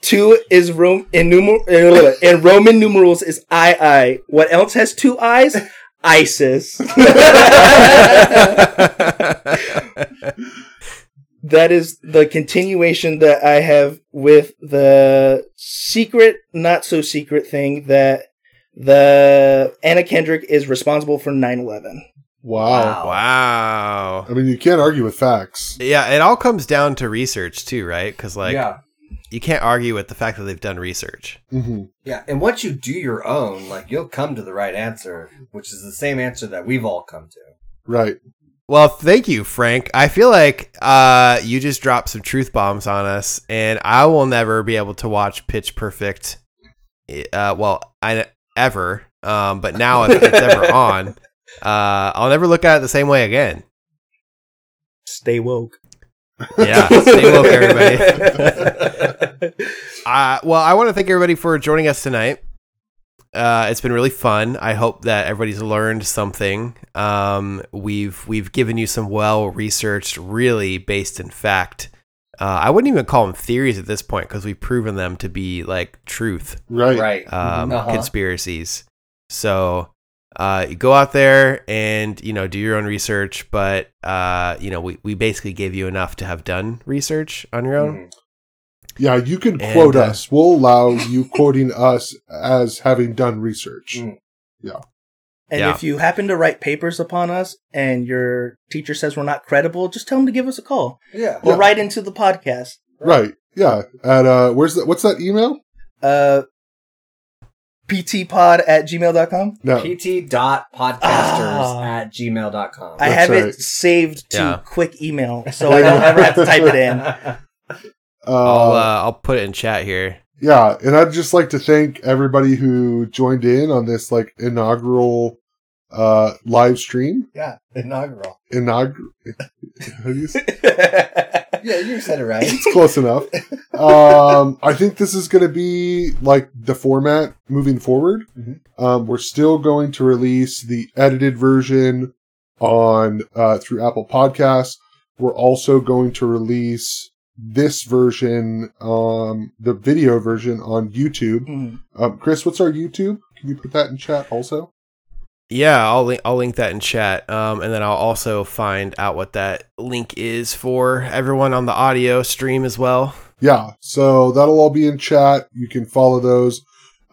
2 is Rome in numer- in Roman numerals is II. What else has two eyes? ISIS. that is the continuation that I have with the secret, not so secret thing that the Anna Kendrick is responsible for 9/11. Wow. wow. I mean, you can't argue with facts. Yeah, it all comes down to research too, right? Because like yeah, you can't argue with the fact that they've done research. hmm yeah. And once you do your own, like you'll come to the right answer, which is the same answer that we've all come to. Right. Well, thank you, Frank. I feel like uh, you just dropped some truth bombs on us, and I will never be able to watch Pitch Perfect. Uh, well, I ever. Um, but now if it's ever on, uh, I'll never look at it the same way again. Stay woke. Yeah, stay woke, everybody. Uh, well, I want to thank everybody for joining us tonight. Uh, it's been really fun. I hope that everybody's learned something. Um, we've we've given you some well researched, really based in fact. Uh, I wouldn't even call them theories at this point because we've proven them to be like truth, Right. Right. um, Uh-huh. conspiracies. So uh, you go out there and you know do your own research, but uh, you know we, we basically gave you enough to have done research on your own. Mhm. Yeah, you can And, quote uh, us. We'll allow you quoting us as having done research. Mm. And Yeah. if you happen to write papers upon us and your teacher says we're not credible, just tell them to give us a call Yeah. or Yeah. write into the podcast. Right. Yeah. At uh where's that what's that email? Uh, ptpod at gmail.com. No. pt dot podcasters Ah. at gmail.com. I That's have right. it saved to Yeah. quick email, so I don't ever have to type it in. I'll Uh, uh, I'll put it in chat here. yeah, and I'd just like to thank everybody who joined in on this like inaugural uh live stream. yeah, inaugural. Inaugural Yeah, you said it right. It's close enough. Um, I think this is going to be like the format moving forward. Mhm. Um, we're still going to release the edited version on uh, through Apple Podcasts. We're also going to release this version, um, the video version on YouTube. Hmm. Um, Chris, what's our YouTube? Can you put that in chat also? Yeah, I'll link, I'll link that in chat, um, and then I'll also find out what that link is for everyone on the audio stream as well. Yeah, so that'll all be in chat. You can follow those.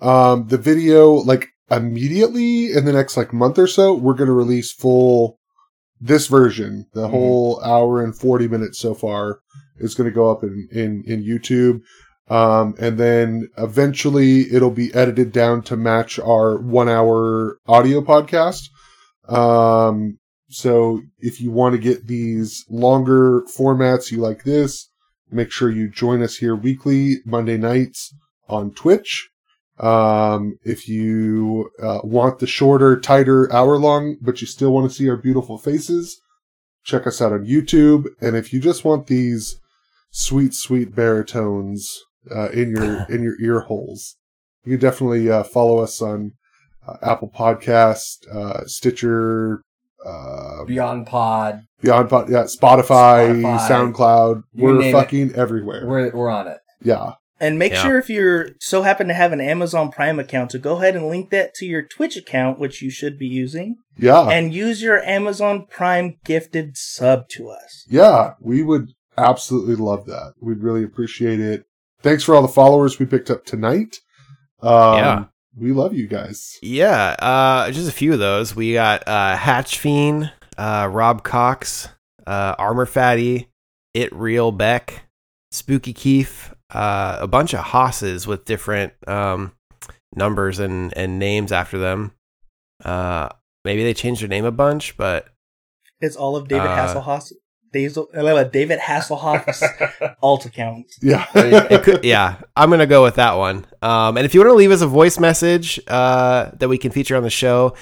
Um, the video, like immediately in the next like month or so, we're going to release full this version. The Mhm. whole hour and 40 minutes so far is going to go up in, in, in YouTube. Um, and then eventually it'll be edited down to match our one hour audio podcast. Um, so if you want to get these longer formats, you like this, make sure you join us here weekly, Monday nights on Twitch. Um, if you uh, want the shorter, tighter hour long, but you still want to see our beautiful faces, check us out on YouTube. And if you just want these sweet, sweet baritones uh, in your in your ear holes, you can definitely uh, follow us on uh, Apple Podcast, uh, Stitcher, uh, Beyond Pod. Beyond Pod, yeah, Spotify, Spotify. SoundCloud. You We're name it. fucking everywhere. We're we're on it. yeah, And make Yeah. sure if you're so happen to have an Amazon Prime account to go ahead and link that to your Twitch account, which you should be using, yeah, and use your Amazon Prime gifted sub to us. yeah. We would absolutely love that. We'd really appreciate it. Thanks for all the followers we picked up tonight. Um, Yeah. we love you guys. Yeah, uh, just a few of those. We got uh, Hatch Fiend, uh, Rob Cox, uh, Armor Fatty, It Real Beck, Spooky Keef, uh, a bunch of hosses with different um, numbers and, and names after them. Uh, maybe they changed their name a bunch, but It's all of David Uh, Hasselhoff's Daisel- uh, David Hasselhoff's alt account. Yeah, it could, yeah, I'm gonna go with that one. Um, and if you want to leave us a voice message uh, that we can feature on the show,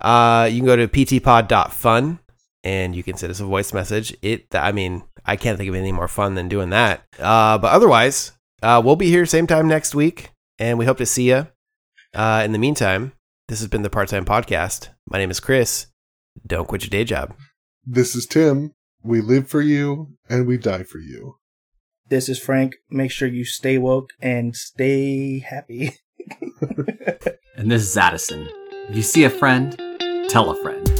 uh, you can go to ptpod.fun and you can send us a voice message. It, I mean, I can't think of anything more fun than doing that. Uh, but otherwise, uh, we'll be here same time next week, and we hope to see you. Uh, in the meantime, this has been the Part Time Podcast. My name is Chris. Don't quit your day job. This is Tim. We live for you and we die for you. This is Frank. Make sure you stay woke and stay happy. And this is Addison. If you see a friend, tell a friend.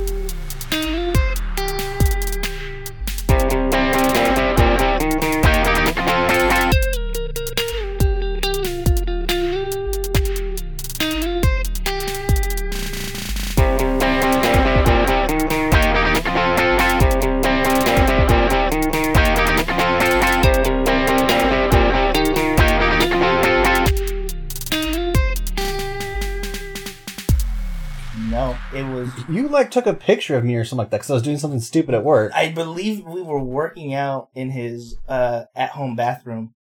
You like took a picture of me or something like that because I was doing something stupid at work. I believe we were working out in his uh, at-home bathroom,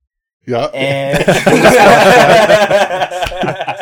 Yeah. and